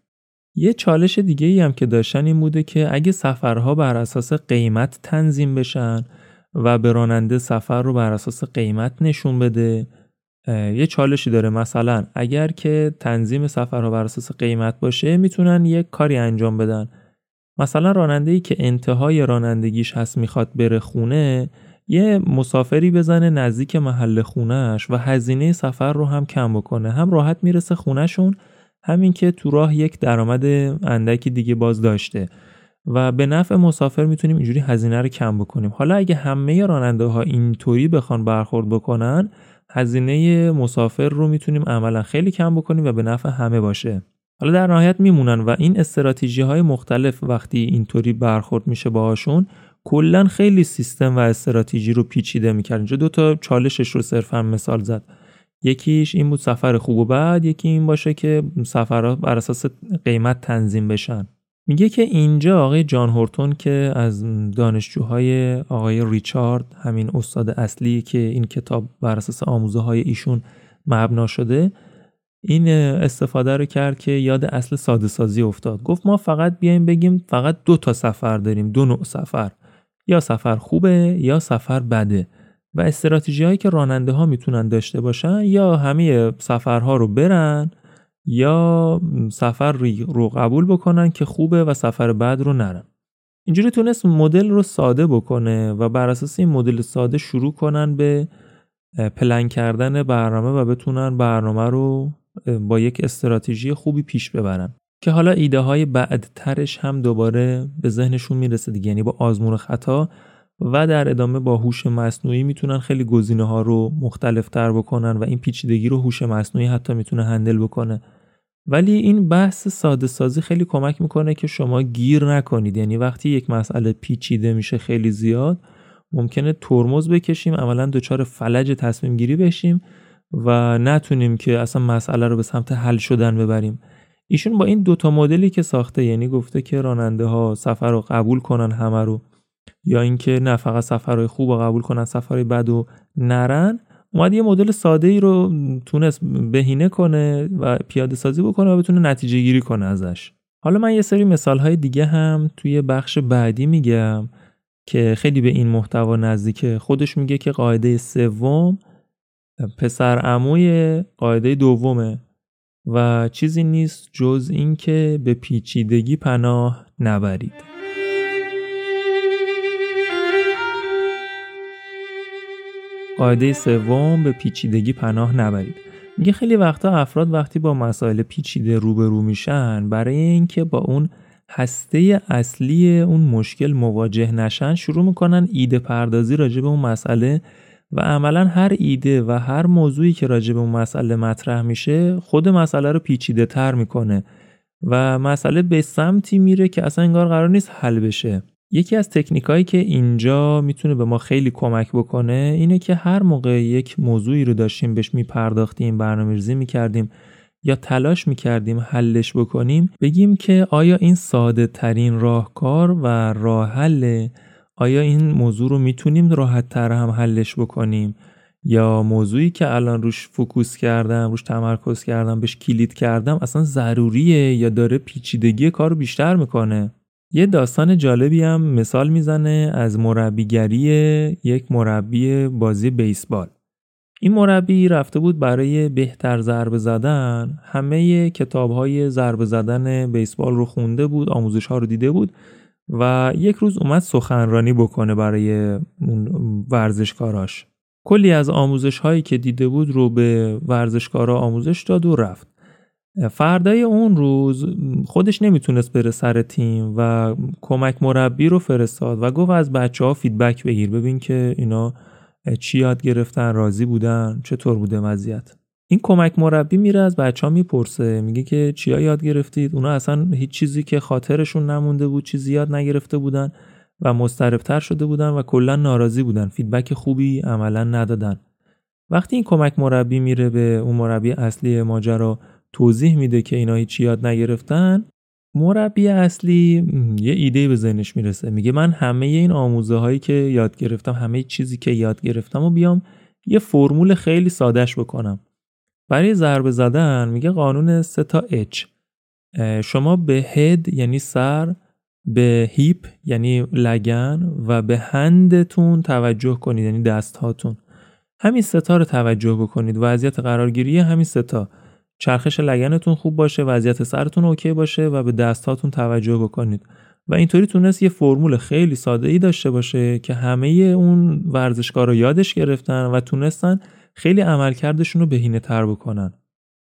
یه چالش دیگه ای هم که داشتن این بوده که اگه سفرها بر اساس قیمت تنظیم بشن و به راننده سفر رو بر اساس قیمت نشون بده یه چالشی داره. مثلا اگر که تنظیم سفرها بر اساس قیمت باشه می‌تونن یک کاری انجام بدن. مثلا راننده ای که انتهای رانندگیش هست می‌خواد بره خونه یه مسافری بزنه نزدیک محل خونهش و هزینه سفر رو هم کم بکنه. هم راحت می‌رسه خونهشون همین که تو راه یک درآمد اندکی دیگه باز داشته. و به نفع مسافر می‌تونیم اینجوری هزینه رو کم بکنیم. حالا اگه همه راننده ها اینطوری بخوان برخورد بکنن هزینه مسافر رو می‌تونیم عملا خیلی کم بکنیم و به نفع همه باشه. حالا در نهایت میمونن و این استراتژی های مختلف وقتی اینطوری برخورد میشه باهاشون کلا خیلی سیستم و استراتژی رو پیچیده می‌کرد اینجا دو تا چالشش رو صرفا مثال زد. یکیش این بود سفر خوب و بعد یکی این باشه که سفرها بر اساس قیمت تنظیم بشن. میگه که اینجا آقای جان هورتون که از دانشجوهای آقای ریچارد همین استاد اصلی که این کتاب بر اساس آموزه های ایشون مبنا شده این استفاده رو کرد که یاد اصل ساده سازی افتاد. گفت ما فقط بیایم بگیم فقط دو تا سفر داریم دو نوع سفر. یا سفر خوبه یا سفر بده. و استراتژی هایی که راننده ها می‌تونن داشته باشن یا همه سفرها رو برن یا سفر رو قبول بکنن که خوبه و سفر بعد رو نرن. اینجوری تونست مدل رو ساده بکنه و بر اساس این مدل ساده شروع کنن به پلن کردن برنامه و بتونن برنامه رو با یک استراتژی خوبی پیش ببرن. که حالا ایده های بعدترش هم دوباره به ذهنشون می‌رسه دیگه. یعنی با آزمون خطا و در ادامه با هوش مصنوعی می‌تونن خیلی گزینه ها رو مختلف تر بکنن و این پیچیدگی رو هوش مصنوعی حتی می‌تونه هندل بکنه. ولی این بحث ساده سازی خیلی کمک می‌کنه که شما گیر نکنید. یعنی وقتی یک مسئله پیچیده میشه خیلی زیاد ممکنه ترمز بکشیم عملا دچار فلج تصمیم گیری بشیم و نتونیم که اصلا مسئله رو به سمت حل شدن ببریم. ایشون با این دوتا مدلی که ساخته یعنی گفته که راننده ها سفر رو قبول کنن همه رو یا اینکه نه فقط سفرهای خوب رو قبول کنن سفرهای بد و نرن اومد یه مدل ساده ای رو تونست بهینه کنه و پیاده سازی بکنه و بتونه نتیجه گیری کنه ازش. حالا من یه سری مثال های دیگه هم توی بخش بعدی میگم که خیلی به این محتوا نزدیکه. خودش میگه که قاعده سوم پسر عموی قاعده دومه و چیزی نیست جز اینکه به پیچیدگی پناه نبرید. قاعده سوم به پیچیدگی پناه نبرید. میگه خیلی وقتا افراد وقتی با مسائل پیچیده روبرو میشن برای اینکه با اون هسته اصلی اون مشکل مواجه نشن شروع می‌کنن ایده پردازی راجع به اون مسئله و عملا هر ایده و هر موضوعی که راجع به اون مسئله مطرح میشه خود مسئله رو پیچیده تر می‌کنه و مسئله به سمتی میره که اصلا انگار قرار نیست حل بشه. یکی از تکنیکایی که اینجا می‌تونه به ما خیلی کمک بکنه اینه که هر موقع یک موضوعی رو داشتیم بهش میپرداختیم برنامه ریزی می‌کردیم یا تلاش می‌کردیم حلش بکنیم بگیم که آیا این ساده ترین راهکار و راه حله آیا این موضوع رو می‌تونیم راحت تر هم حلش بکنیم؟ یا موضوعی که الان روش فوکوس کردم روش تمرکز کردم بهش کلید کردم اصلا ضروریه یا داره پیچیدگی کار رو بیشتر می‌کنه؟ یه داستان جالبی هم مثال می‌زنه از مربیگری یک مربی بازی بیسبال. این مربی رفته بود برای بهتر ضربه زدن. همه کتاب های ضربه زدن بیسبال رو خونده بود آموزش ها رو دیده بود و یک روز اومد سخنرانی بکنه برای ورزشکاراش. کلی از آموزش هایی که دیده بود رو به ورزشکارا آموزش داد و رفت. فردای اون روز خودش نمی‌تونست بره سر تیم و کمک مربی رو فرستاد و گفت از بچه ها فیدبک بگیر. ببین که اینا چی یاد گرفتن راضی بودن چطور بوده وضعیت. این کمک مربی میره از بچه ها می‌پرسه میگه که چیا یاد گرفتید؟ اونا اصلا هیچ چیزی که خاطرشون نمونده بود چیزی یاد نگرفته بودن و مضطربتر شده بودن و کلا ناراضی بودن. فیدبک خوبی عملا ندادن. وقتی این کمک مربی میره به اون مربی اصلی ماجرا توضیح میده که اینا هیچ یاد نگرفتن مربی اصلی یه ایده به ذهنش می‌رسه. میگه من همه این آموزه هایی که یاد گرفتم همه چیزی که یاد گرفتم و بیام یه فرمول خیلی سادهش بکنم. برای ضربه زدن میگه قانون 3 تا H. شما به هد یعنی سر به هیپ یعنی لگن و به هندتون توجه کنید یعنی دست هاتون همین ستا رو توجه بکنید. وضعیت قرارگیری همین ستا چرخش لگنتون خوب باشه وضعیت سرتون اوکی باشه و به دستاتون توجه بکنید. و اینطوری تونست یه فرمول خیلی ساده ای داشته باشه که همه اون ورزشکار رو یادش گرفتن و تونستن خیلی عملکردشون رو بهینه تر بکنن.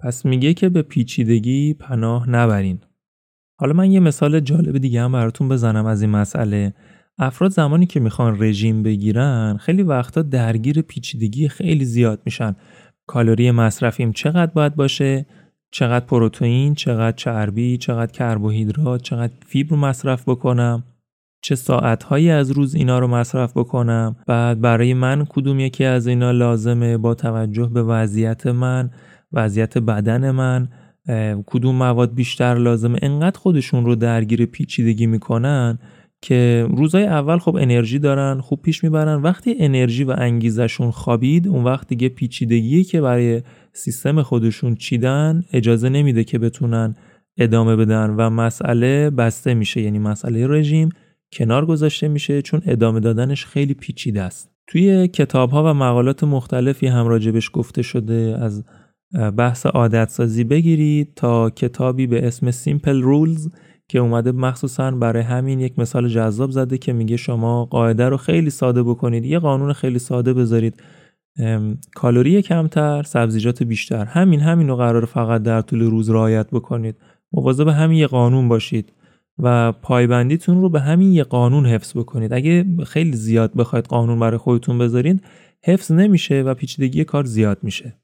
پس میگه که به پیچیدگی پناه نبرین. حالا من یه مثال جالب دیگه هم براتون بزنم از این مسئله. افراد زمانی که می‌خوان رژیم بگیرن خیلی وقتا درگیر پیچیدگی خیلی زیاد میشن. کالری مصرفیم چقدر باید باشه؟ چقدر پروتئین؟ چقدر چربی؟ چقدر کربوهیدرات؟ چقدر فیبر مصرف بکنم؟ چه ساعتهایی از روز اینا رو مصرف بکنم؟ بعد برای من کدوم یکی از اینا لازمه با توجه به وضعیت من وضعیت بدن من؟ کدوم مواد بیشتر لازمه؟ انقدر خودشون رو درگیر پیچیدگی می‌کنن؟ که روزای اول خب انرژی دارن خوب پیش می‌برن. وقتی انرژی و انگیزشون خوابید اون وقت دیگه پیچیدگی که برای سیستم خودشون چیدن اجازه نمیده که بتونن ادامه بدن و مسئله بسته میشه. یعنی مسئله رژیم کنار گذاشته میشه چون ادامه دادنش خیلی پیچیده است. توی کتاب ها و مقالات مختلفی هم راجبش گفته شده. از بحث عادت سازی بگیرید تا کتابی به اسم Simple Rules که اومده مخصوصا برای همین یک مثال جذاب زده که میگه شما قاعده رو خیلی ساده بکنید یه قانون خیلی ساده بذارید. کالری کمتر سبزیجات بیشتر همین همین رو قرار فقط در طول روز رعایت بکنید. مواظب همین یه قانون باشید و پایبندیتون رو به همین یه قانون حفظ بکنید. اگه خیلی زیاد بخواید قانون برای خودتون بذارید حفظ نمیشه و پیچیدگی کار زیاد میشه.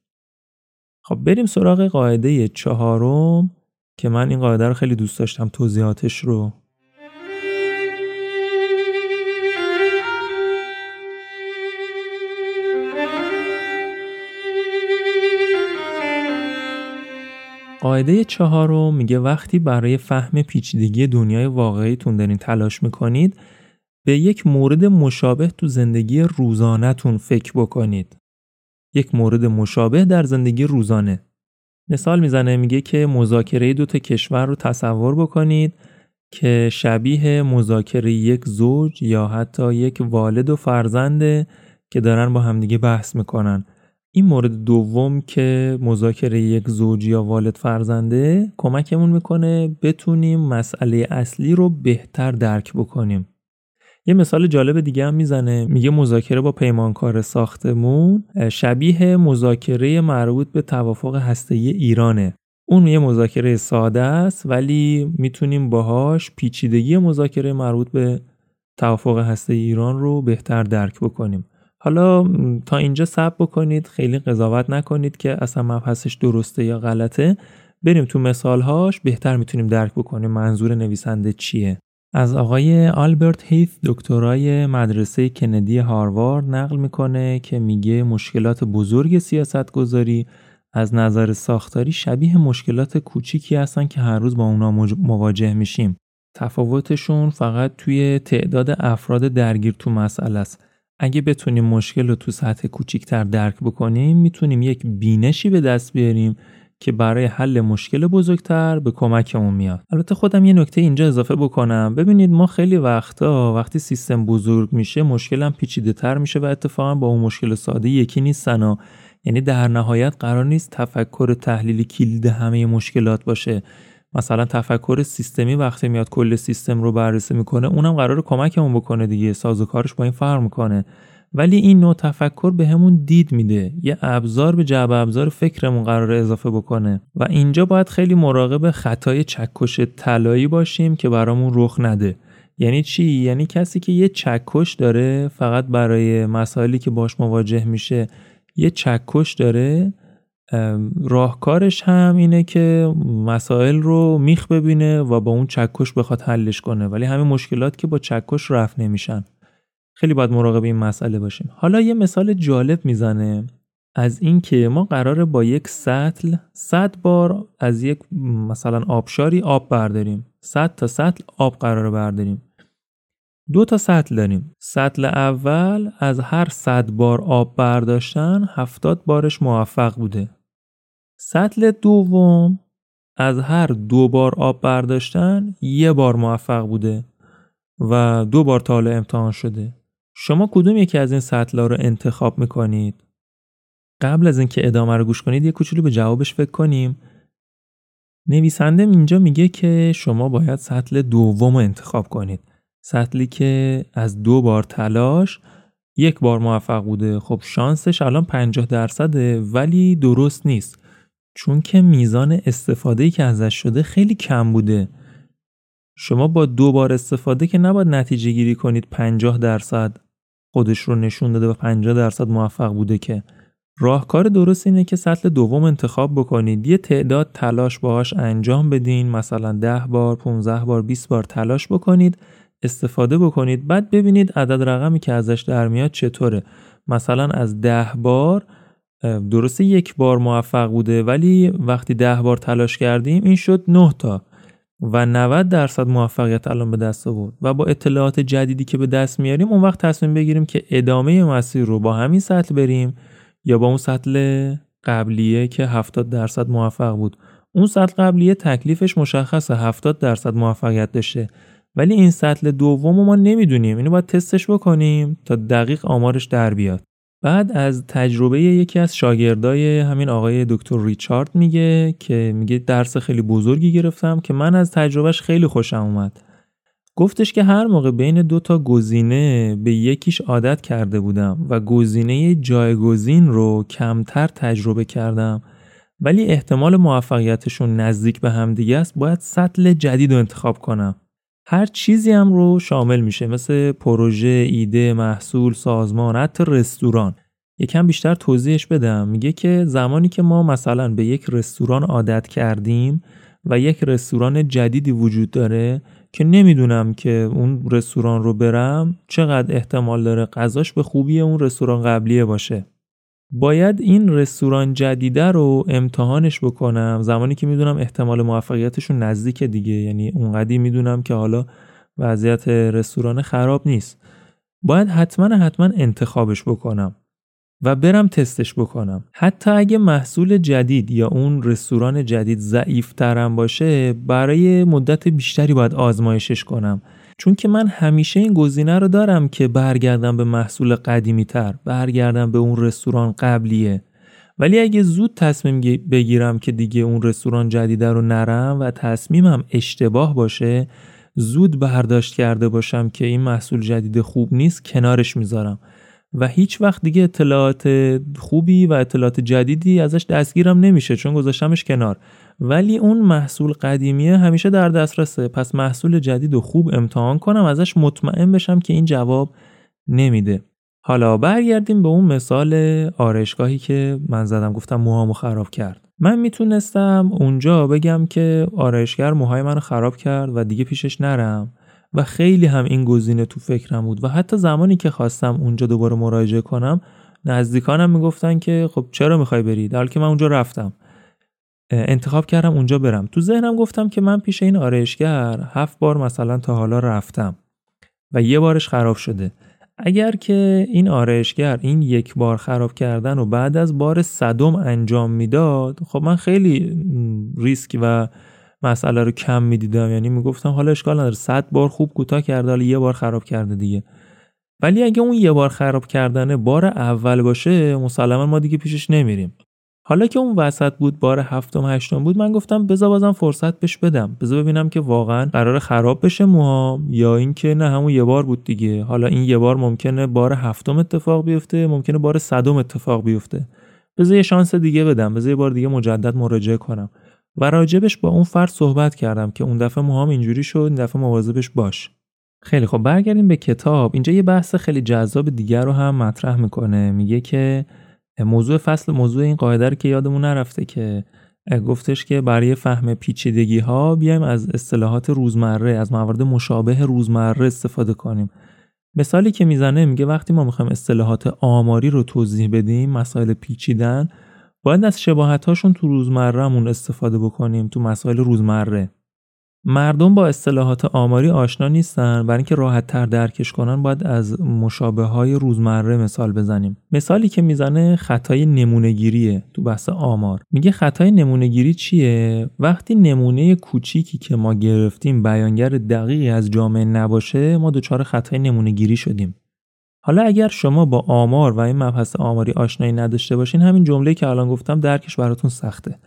خب بریم سراغ قاعده چهارم. که من این قاعده رو خیلی دوست داشتم توضیحاتش رو قاعده چهارم میگه وقتی برای فهم پیچیدگی دنیای واقعیتون دارین تلاش می‌کنید به یک مورد مشابه تو زندگی روزانهتون فکر بکنید. یک مورد مشابه در زندگی روزانه. مثال می‌زنه میگه که مذاکره دو تا کشور رو تصور بکنید که شبیه مذاکره یک زوج یا حتی یک والد و فرزنده که دارن با همدیگه بحث می‌کنن. این مورد دوم که مذاکره یک زوج یا والد فرزنده کمکمون می‌کنه بتونیم مسئله اصلی رو بهتر درک بکنیم. یه مثال جالب دیگه هم می‌زنه. میگه مذاکره با پیمانکار ساختمون شبیه مذاکره مربوط به توافق هسته ایرانه. اون یه مذاکره ساده است ولی می‌تونیم باهاش پیچیدگی مذاکره مربوط به توافق هسته ایران رو بهتر درک بکنیم. حالا تا اینجا صبر بکنید خیلی قضاوت نکنید که اصلا مبحثش درسته یا غلطه. بریم تو مثالهاش بهتر می‌تونیم درک بکنیم منظور نویسنده چیه. از آقای آلبرت هیث دکترای مدرسه کندی هاروارد نقل می‌کنه که میگه مشکلات بزرگ سیاست گذاری از نظر ساختاری شبیه مشکلات کوچیکی هستن که هر روز با اونا مواجه میشیم. تفاوتشون فقط توی تعداد افراد درگیر تو مسئله است. اگه بتونیم مشکل رو تو سطح کوچیکتر درک بکنیم می‌تونیم یک بینشی به دست بیاریم که برای حل مشکل بزرگتر به کمکمون میاد. البته خودم یه نکته اینجا اضافه بکنم. ببینید ما خیلی وقتا وقتی سیستم بزرگ میشه مشکلم پیچیده تر میشه و اتفاقا با اون مشکل ساده یکی نیستن یعنی در نهایت قرار نیست تفکر تحلیلی کلید همه مشکلات باشه. مثلا تفکر سیستمی وقتی میاد کل سیستم رو بررسی می‌کنه اونم قرار کمکمون بکنه دیگه. سازوکارش با این فرق می‌کنه. ولی این نوع تفکر به همون دید میده. یه ابزار به جعب ابزار فکرمون قرار اضافه بکنه. و اینجا باید خیلی مراقب خطای چکش طلایی باشیم که برامون رخ نده. یعنی چی؟ یعنی کسی که یه چکش داره فقط برای مسائلی که باش مواجه میشه یه چکش داره راهکارش هم اینه که مسائل رو میخ ببینه و با اون چکش بخواد حلش کنه. ولی همه مشکلات که با چکش رفت نمیشن. خیلی باید مراقب این مسئله باشیم. حالا یه مثال جالب می‌زنه از اینکه ما قراره با یک سطل 100 بار از یک مثلا آبشاری آب برداریم. 100 تا سطل آب قراره برداریم. دو تا سطل داریم. سطل اول از هر 100 بار آب برداشتن 70 بارش موفق بوده. سطل دوم از هر دو بار آب برداشتن یه بار موفق بوده و دو بار تا امتحان شده. شما کدوم یکی از این سطل رو انتخاب می‌کنید؟ قبل از اینکه ادامه رو گوش کنید یه کوچولو به جوابش فکر کنیم. نویسنده اینجا میگه که شما باید سطل دوم رو انتخاب کنید. سطلی که از دو بار تلاش یک بار موفق بوده. خب شانسش الان 50 درصده ولی درست نیست. چون که میزان استفاده که ازش شده خیلی کم بوده. شما با دو بار استفاده که نباید نتیجه گیری کنید 50 درصد. خودش رو نشون داده و 50 درصد موفق بوده که راهکار درست اینه که سطل دوم انتخاب بکنید. یه تعداد تلاش باهاش انجام بدین. مثلا 10 بار 15 بار 20 بار تلاش بکنید استفاده بکنید. بعد ببینید عدد رقمی که ازش در میاد چطوره. مثلا از 10 بار درسته یک بار موفق بوده ولی وقتی 10 بار تلاش کردیم این شد 9 تا. و 90 درصد موفقیت الان به دست آورد. و با اطلاعات جدیدی که به دست میاریم اون وقت تصمیم بگیریم که ادامه مسیر رو با همین سطل بریم یا با اون سطل قبلیه که 70 درصد موفق بود. اون سطل قبلیه تکلیفش مشخصه 70 درصد موفقیت داشته. ولی این سطل دوم ما نمی‌دونیم. اینو باید تستش بکنیم تا دقیق آمارش در بیاد. بعد از تجربه یکی از شاگردای همین آقای دکتر ریچارد میگه که میگه درس خیلی بزرگی گرفتم که من از تجربهش خیلی خوشم اومد. گفتش که هر موقع بین دو تا گزینه به یکیش عادت کرده بودم و گزینه جایگزین رو کمتر تجربه کردم ولی احتمال موفقیتشون نزدیک به همدیگه است باید سطل جدید رو انتخاب کنم. هر چیزی هم رو شامل میشه مثل پروژه، ایده، محصول، سازمان، حتی رستوران. یکم بیشتر توضیحش بدم. میگه که زمانی که ما مثلا به یک رستوران عادت کردیم و یک رستوران جدیدی وجود داره که نمی‌دونم که اون رستوران رو برم چقدر احتمال داره غذاش به خوبی اون رستوران قبلیه باشه. باید این رستوران جدیده رو امتحانش بکنم. زمانی که می‌دونم احتمال موفقیتشون نزدیک دیگه. یعنی اونقدی می‌دونم که حالا وضعیت رستوران خراب نیست. باید حتما حتما انتخابش بکنم و برم تستش بکنم. حتی اگه محصول جدید یا اون رستوران جدید ضعیف باشه برای مدت بیشتری باید آزمایشش کنم. چون که من همیشه این گزینه رو دارم که برگردم به محصول قدیمی تر برگردم به اون رستوران قبلیه. ولی اگه زود تصمیم بگیرم که دیگه اون رستوران جدیده رو نرم و تصمیمم اشتباه باشه زود برداشت کرده باشم که این محصول جدید خوب نیست کنارش می‌ذارم. و هیچ وقت دیگه اطلاعات خوبی و اطلاعات جدیدی ازش دستگیرم نمیشه چون گذاشتمش کنار. ولی اون محصول قدیمیه همیشه در دسترسه. پس محصول جدید رو خوب امتحان کنم ازش مطمئن بشم که این جواب نمیده. حالا برگردیم به اون مثال آرشگاهی که من زدم گفتم موهامو خراب کرد. من می‌تونستم اونجا بگم که آرایشگر موهای منو خراب کرد و دیگه پیشش نرم. و خیلی هم این گزینه تو فکرم بود. و حتی زمانی که خواستم اونجا دوباره مراجعه کنم نزدیکانم می‌گفتن که خب چرا می‌خوای بری؟ در که من اونجا رفتم. انتخاب کردم اونجا برم. تو ذهنم گفتم که من پیش این آرایشگر هفت بار مثلا تا حالا رفتم و یه بارش خراب شده. اگر که این آرایشگر این یک بار خراب کردن و بعد از بار صدم انجام می‌داد خب من خیلی ریسک و مسئله رو کم می‌دیدم. یعنی می‌گفتم حالا اشکال نداره. صد بار خوب کوتاه کرده حالا یه بار خراب کرده دیگه. ولی اگه اون یه بار خراب کردنه بار اول باشه مسلما ما دیگه پیشش نمیریم. حالا که اون وسط بود بار هفتم هشتم بود من گفتم بذار بازم فرصت بهش بدم. بذار ببینم که واقعا قرار خراب بشه موهام یا اینکه نه همون یه بار بود دیگه. حالا این یه بار ممکنه بار هفتم اتفاق بیفته ممکنه بار صدم اتفاق بیفته. بذار یه شانس دیگه بدم. بذار یه بار دیگه مجدد مراجعه کنم. و راجبش با اون فرد صحبت کردم که اون دفعه موهام اینجوری شد این دفعه مواظبش باش. خیلی خب برگردیم به کتاب. اینجا یه بحث خیلی جذاب دیگر رو هم مطرح می‌کنه. میگه که موضوع فصل موضوع این قاعده رو که یادمون نرفته که گفتش که برای فهم پیچیدگی ها بیایم از اصطلاحات روزمره از موارد مشابه روزمره استفاده کنیم. مثالی که می‌زنه میگه وقتی ما می‌خوایم اصطلاحات آماری رو توضیح بدیم مسائل پیچیدن باید از شباهت هاشون تو روزمرهمون استفاده بکنیم تو مسائل روزمره. مردم با اصطلاحات آماری آشنا نیستن برای اینکه راحت تر درکش کنن باید از مشابه های روزمره مثال بزنیم. مثالی که می‌زنه خطای نمونهگیریه تو بحث آمار. میگه خطای نمونهگیری چیه؟ وقتی نمونه کوچیکی که ما گرفتیم بیانگر دقیقی از جامعه نباشه ما دچار خطای نمونهگیری شدیم. حالا اگر شما با آمار و این مبحث آماری آشنایی نداشته باشین همین جمله که الان گفتم درکش براتون سخته.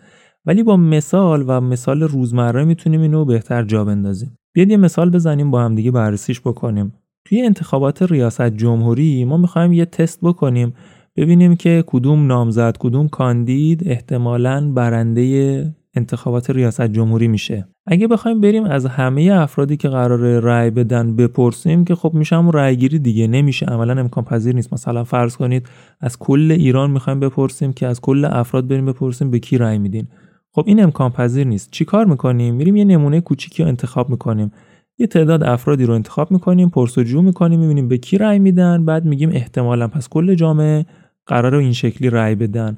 ولی با مثال و مثال روزمره می‌تونیم اینو بهتر جا بندازیم. بیاد یه مثال بزنیم با هم دیگه بررسیش بکنیم. توی انتخابات ریاست جمهوری ما می‌خوایم یه تست بکنیم ببینیم که کدوم نامزد کدوم کاندید احتمالاً برنده انتخابات ریاست جمهوری میشه. اگه بخوایم بریم از همه افرادی که قرار رأی بدن بپرسیم که خب میشه همون رأی گیری دیگه. نمیشه. عملا امکان پذیر نیست. مثلا فرض کنید از کل ایران می‌خوایم بپرسیم که از کل افراد بریم بپرسیم به کی رأی میدین. خب این امکان پذیر نیست. چیکار می‌کنیم؟ میریم یه نمونه کوچیکی رو انتخاب می‌کنیم. یه تعداد افرادی رو انتخاب می‌کنیم پرسجو می‌کنیم می‌بینیم به کی رأی میدن بعد میگیم احتمالا پس کل جامعه قرار این شکلی رأی بدن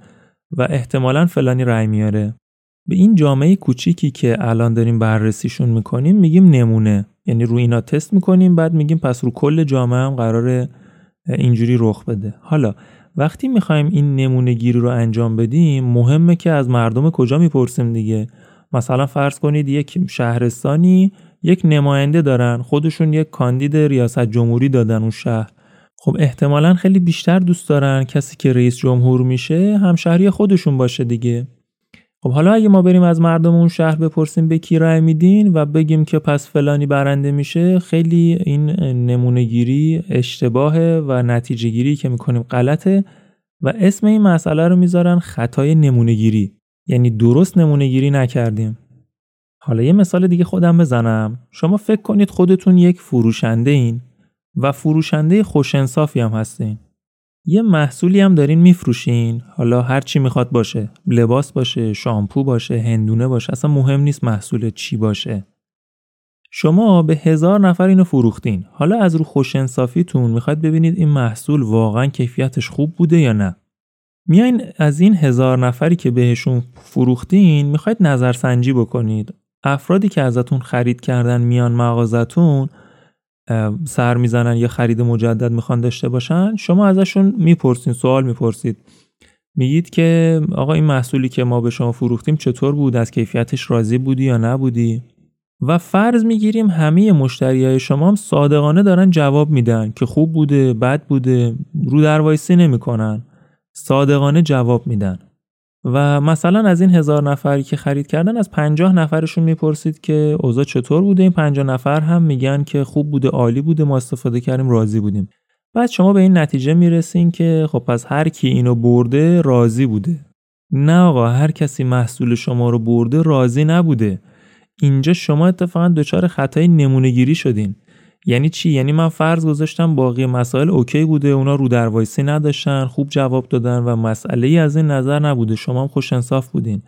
و احتمالا فلانی رأی میاره. به این جامعه کوچیکی که الان داریم بررسیشون می‌کنیم میگیم نمونه. یعنی رو اینا تست می‌کنیم بعد میگیم پس رو کل جامعه هم قرار اینجوری رخ بده. حالا وقتی می‌خوایم این نمونه گیری رو انجام بدیم مهمه که از مردم کجا می‌پرسیم دیگه؟ مثلا فرض کنید یک شهرستانی یک نماینده دارن خودشون یک کاندید ریاست جمهوری دادن اون شهر. خب احتمالا خیلی بیشتر دوست دارن کسی که رئیس جمهور میشه همشهری خودشون باشه دیگه. خب حالا اگه ما بریم از مردم اون شهر بپرسیم به کی رأی میدین و بگیم که پس فلانی برنده میشه خیلی این نمونه گیری اشتباهه و نتیجه گیری که می‌کنیم غلطه و اسم این مسئله رو می‌ذارن خطای نمونه گیری یعنی درست نمونه گیری نکردیم. حالا یه مثال دیگه خودم بزنم. شما فکر کنید خودتون یک فروشنده این و فروشنده خوشنصافی هم هستین. یه محصولی هم دارین میفروشین. حالا هر چی می‌خواد باشه. لباس باشه شامپو باشه هندونه باشه. اصلا مهم نیست محصول چی باشه. شما به هزار نفر اینو فروختین. حالا از رو خوش انصافیتون می‌خواید ببینید این محصول واقعا کیفیتش خوب بوده یا نه. میاین از این هزار نفری که بهشون فروختین می‌خواید نظرسنجی بکنید. افرادی که ازتون خرید کردن میان مغازتون سر می‌زنن یا خرید مجدد می‌خوان داشته باشن شما ازشون می‌پرسین سوال می‌پرسید. میگید که آقا این محصولی که ما به شما فروختیم چطور بود؟ از کیفیتش راضی بودی یا نبودی؟ و فرض می‌گیریم همه مشتری های شما هم صادقانه دارن جواب میدن که خوب بوده بد بوده رو در وایسی نمی‌کنن. صادقانه جواب میدن. و مثلا از این هزار نفری که خرید کردن از پنجاه نفرشون می‌پرسید که اوضاع چطور بوده؟ این پنجاه نفر هم میگن که خوب بوده عالی بوده ما استفاده کردیم راضی بودیم. بعد شما به این نتیجه می‌رسین که خب پس هر کی اینو برده راضی بوده. نه آقا هر کسی محصول شما رو برده راضی نبوده. اینجا شما اتفاقا دچار خطای نمونه شدین. یعنی چی؟ یعنی من فرض گذاشتم باقی مسائل okay بوده اونا رو در وایسی نداشتن خوب جواب دادن و مسئله ای از این نظر نبوده. شما هم خوش انصاف بودین.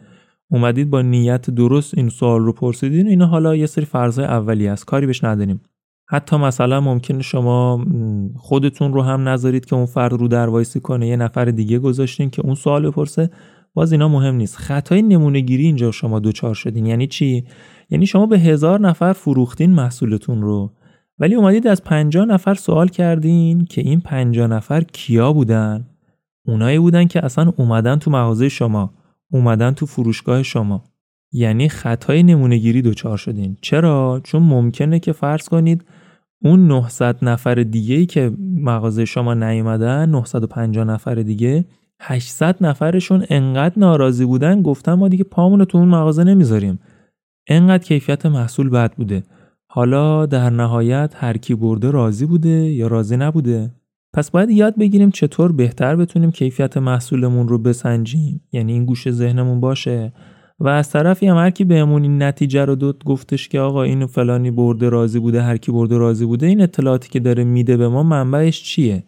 اومدید با نیت درست این سوال رو پرسیدین اینا حالا یه سری فرضای اولی است. کاری بهش نداریم. حتی مثلا ممکنه شما خودتون رو هم نذارید که اون فرد رو در وایسی کنه. یه نفر دیگه گذاشتین که اون سوال بپرسه باز اینا مهم نیست. خطای نمونه گیری اینجا شما دوچار شدین. یعنی چی؟ یعنی شما به هزار نفر فروختین محصولتون رو. ولی اومدید از 50 نفر سوال کردین که این 50 نفر کیا بودن؟ اونایی بودن که اصلا اومدن تو مغازه شما، اومدن تو فروشگاه شما. یعنی خطای نمونهگیری دچار شدین. چرا؟ چون ممکنه که فرض کنید اون 900 نفر دیگه که مغازه شما نیومدن 950 نفر دیگه 800 نفرشون انقدر ناراضی بودن گفتن ما دیگه پامون تو اون مغازه نمی‌ذاریم انقدر کیفیت محصول بد بوده حالا در نهایت هر کی برده راضی بوده یا راضی نبوده؟ پس باید یاد بگیریم چطور بهتر بتونیم کیفیت محصولمون رو بسنجیم. یعنی این گوشه ذهنمون باشه. و از طرفی هم هر کی بهمون این نتیجه رو داد گفتش که آقا این فلانی برده راضی بوده هر کی برده راضی بوده این اطلاعاتی که داره میده به ما منبعش چیه؟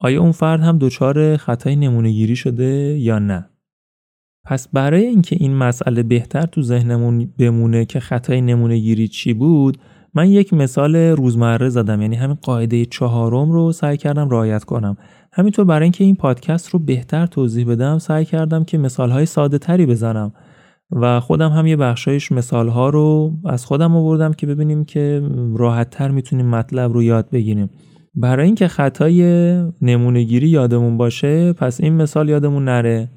آیا اون فرد هم دچار خطای نمونه شده یا نه؟ پس برای اینکه این مسئله بهتر تو ذهنمون بمونه که خطای نمونه گیری چی بود من یک مثال روزمره زدم یعنی همین قاعده چهارم رو سعی کردم رعایت کنم. همینطور برای اینکه این پادکست رو بهتر توضیح بدم سعی کردم که مثالهای ساده تری بزنم و خودم هم یه بخشایش مثالها رو از خودم آوردم که ببینیم که راحت تر می‌تونیم مطلب رو یاد بگیریم. برای اینکه خطای نمونهگیری یادمون باشه پس این مثال یادمون نره.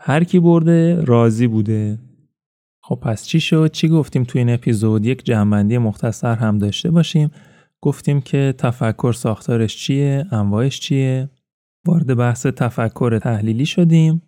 هر کی برده راضی بوده. خب پس چی شد؟ چی گفتیم تو این اپیزود؟ یک جنبندی مختصر هم داشته باشیم. گفتیم که تفکر ساختارش چیه؟ انواعش چیه؟ وارد بحث تفکر تحلیلی شدیم.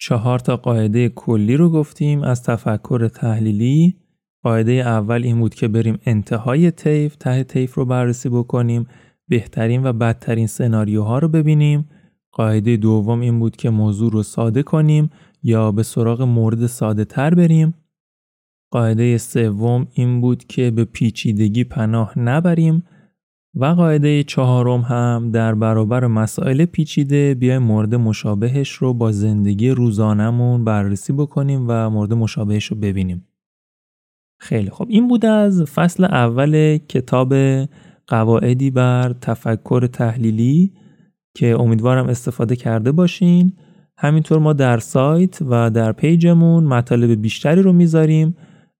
چهار تا قاعده کلی رو گفتیم. از تفکر تحلیلی قاعده اول این بود که بریم انتهای طیف ته طیف رو بررسی بکنیم بهترین و بدترین سناریوها رو ببینیم. قاعده دوم این بود که موضوع رو ساده کنیم. یا به سراغ مورد ساده تر بریم قاعده سوم این بود که به پیچیدگی پناه نبریم و قاعده چهارم هم در برابر مسائل پیچیده بیایم مورد مشابهش رو با زندگی روزانمون بررسی بکنیم و مورد مشابهش رو ببینیم. خیلی خب این بود از فصل اول کتاب قواعدی بر تفکر تحلیلی که امیدوارم استفاده کرده باشین. همینطور ما در سایت و در پیجمون مطالب بیشتری رو می‌ذاریم.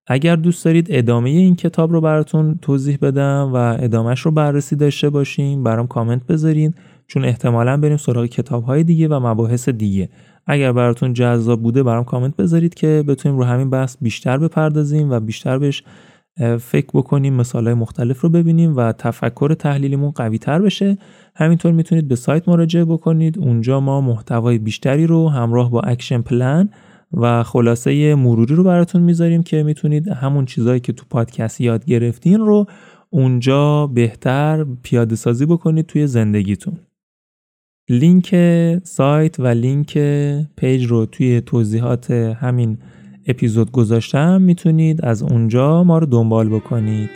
اگر دوست دارید ادامه این کتاب رو براتون توضیح بدم و ادامهش رو بررسی داشته باشیم برام کامنت بذارین چون احتمالا بریم سراغ کتاب های دیگه و مباحث دیگه. اگر براتون جذاب بوده برام کامنت بذارید که بتونیم رو همین بحث بیشتر بپردازیم و بیشتر بهش فکر بکنیم مثال های مختلف رو ببینیم و تفکر تحلیلیمون قوی تر بشه. همینطور می‌تونید به سایت مراجعه بکنید. اونجا ما محتوای بیشتری رو همراه با action plan و خلاصه مروری رو براتون می‌ذاریم که می‌تونید همون چیزهایی که تو پادکست یاد گرفتین رو اونجا بهتر پیاده سازی بکنید توی زندگیتون. لینک سایت و لینک page رو توی توضیحات همین اپیزود گذاشتم می‌تونید از اونجا ما رو دنبال بکنید.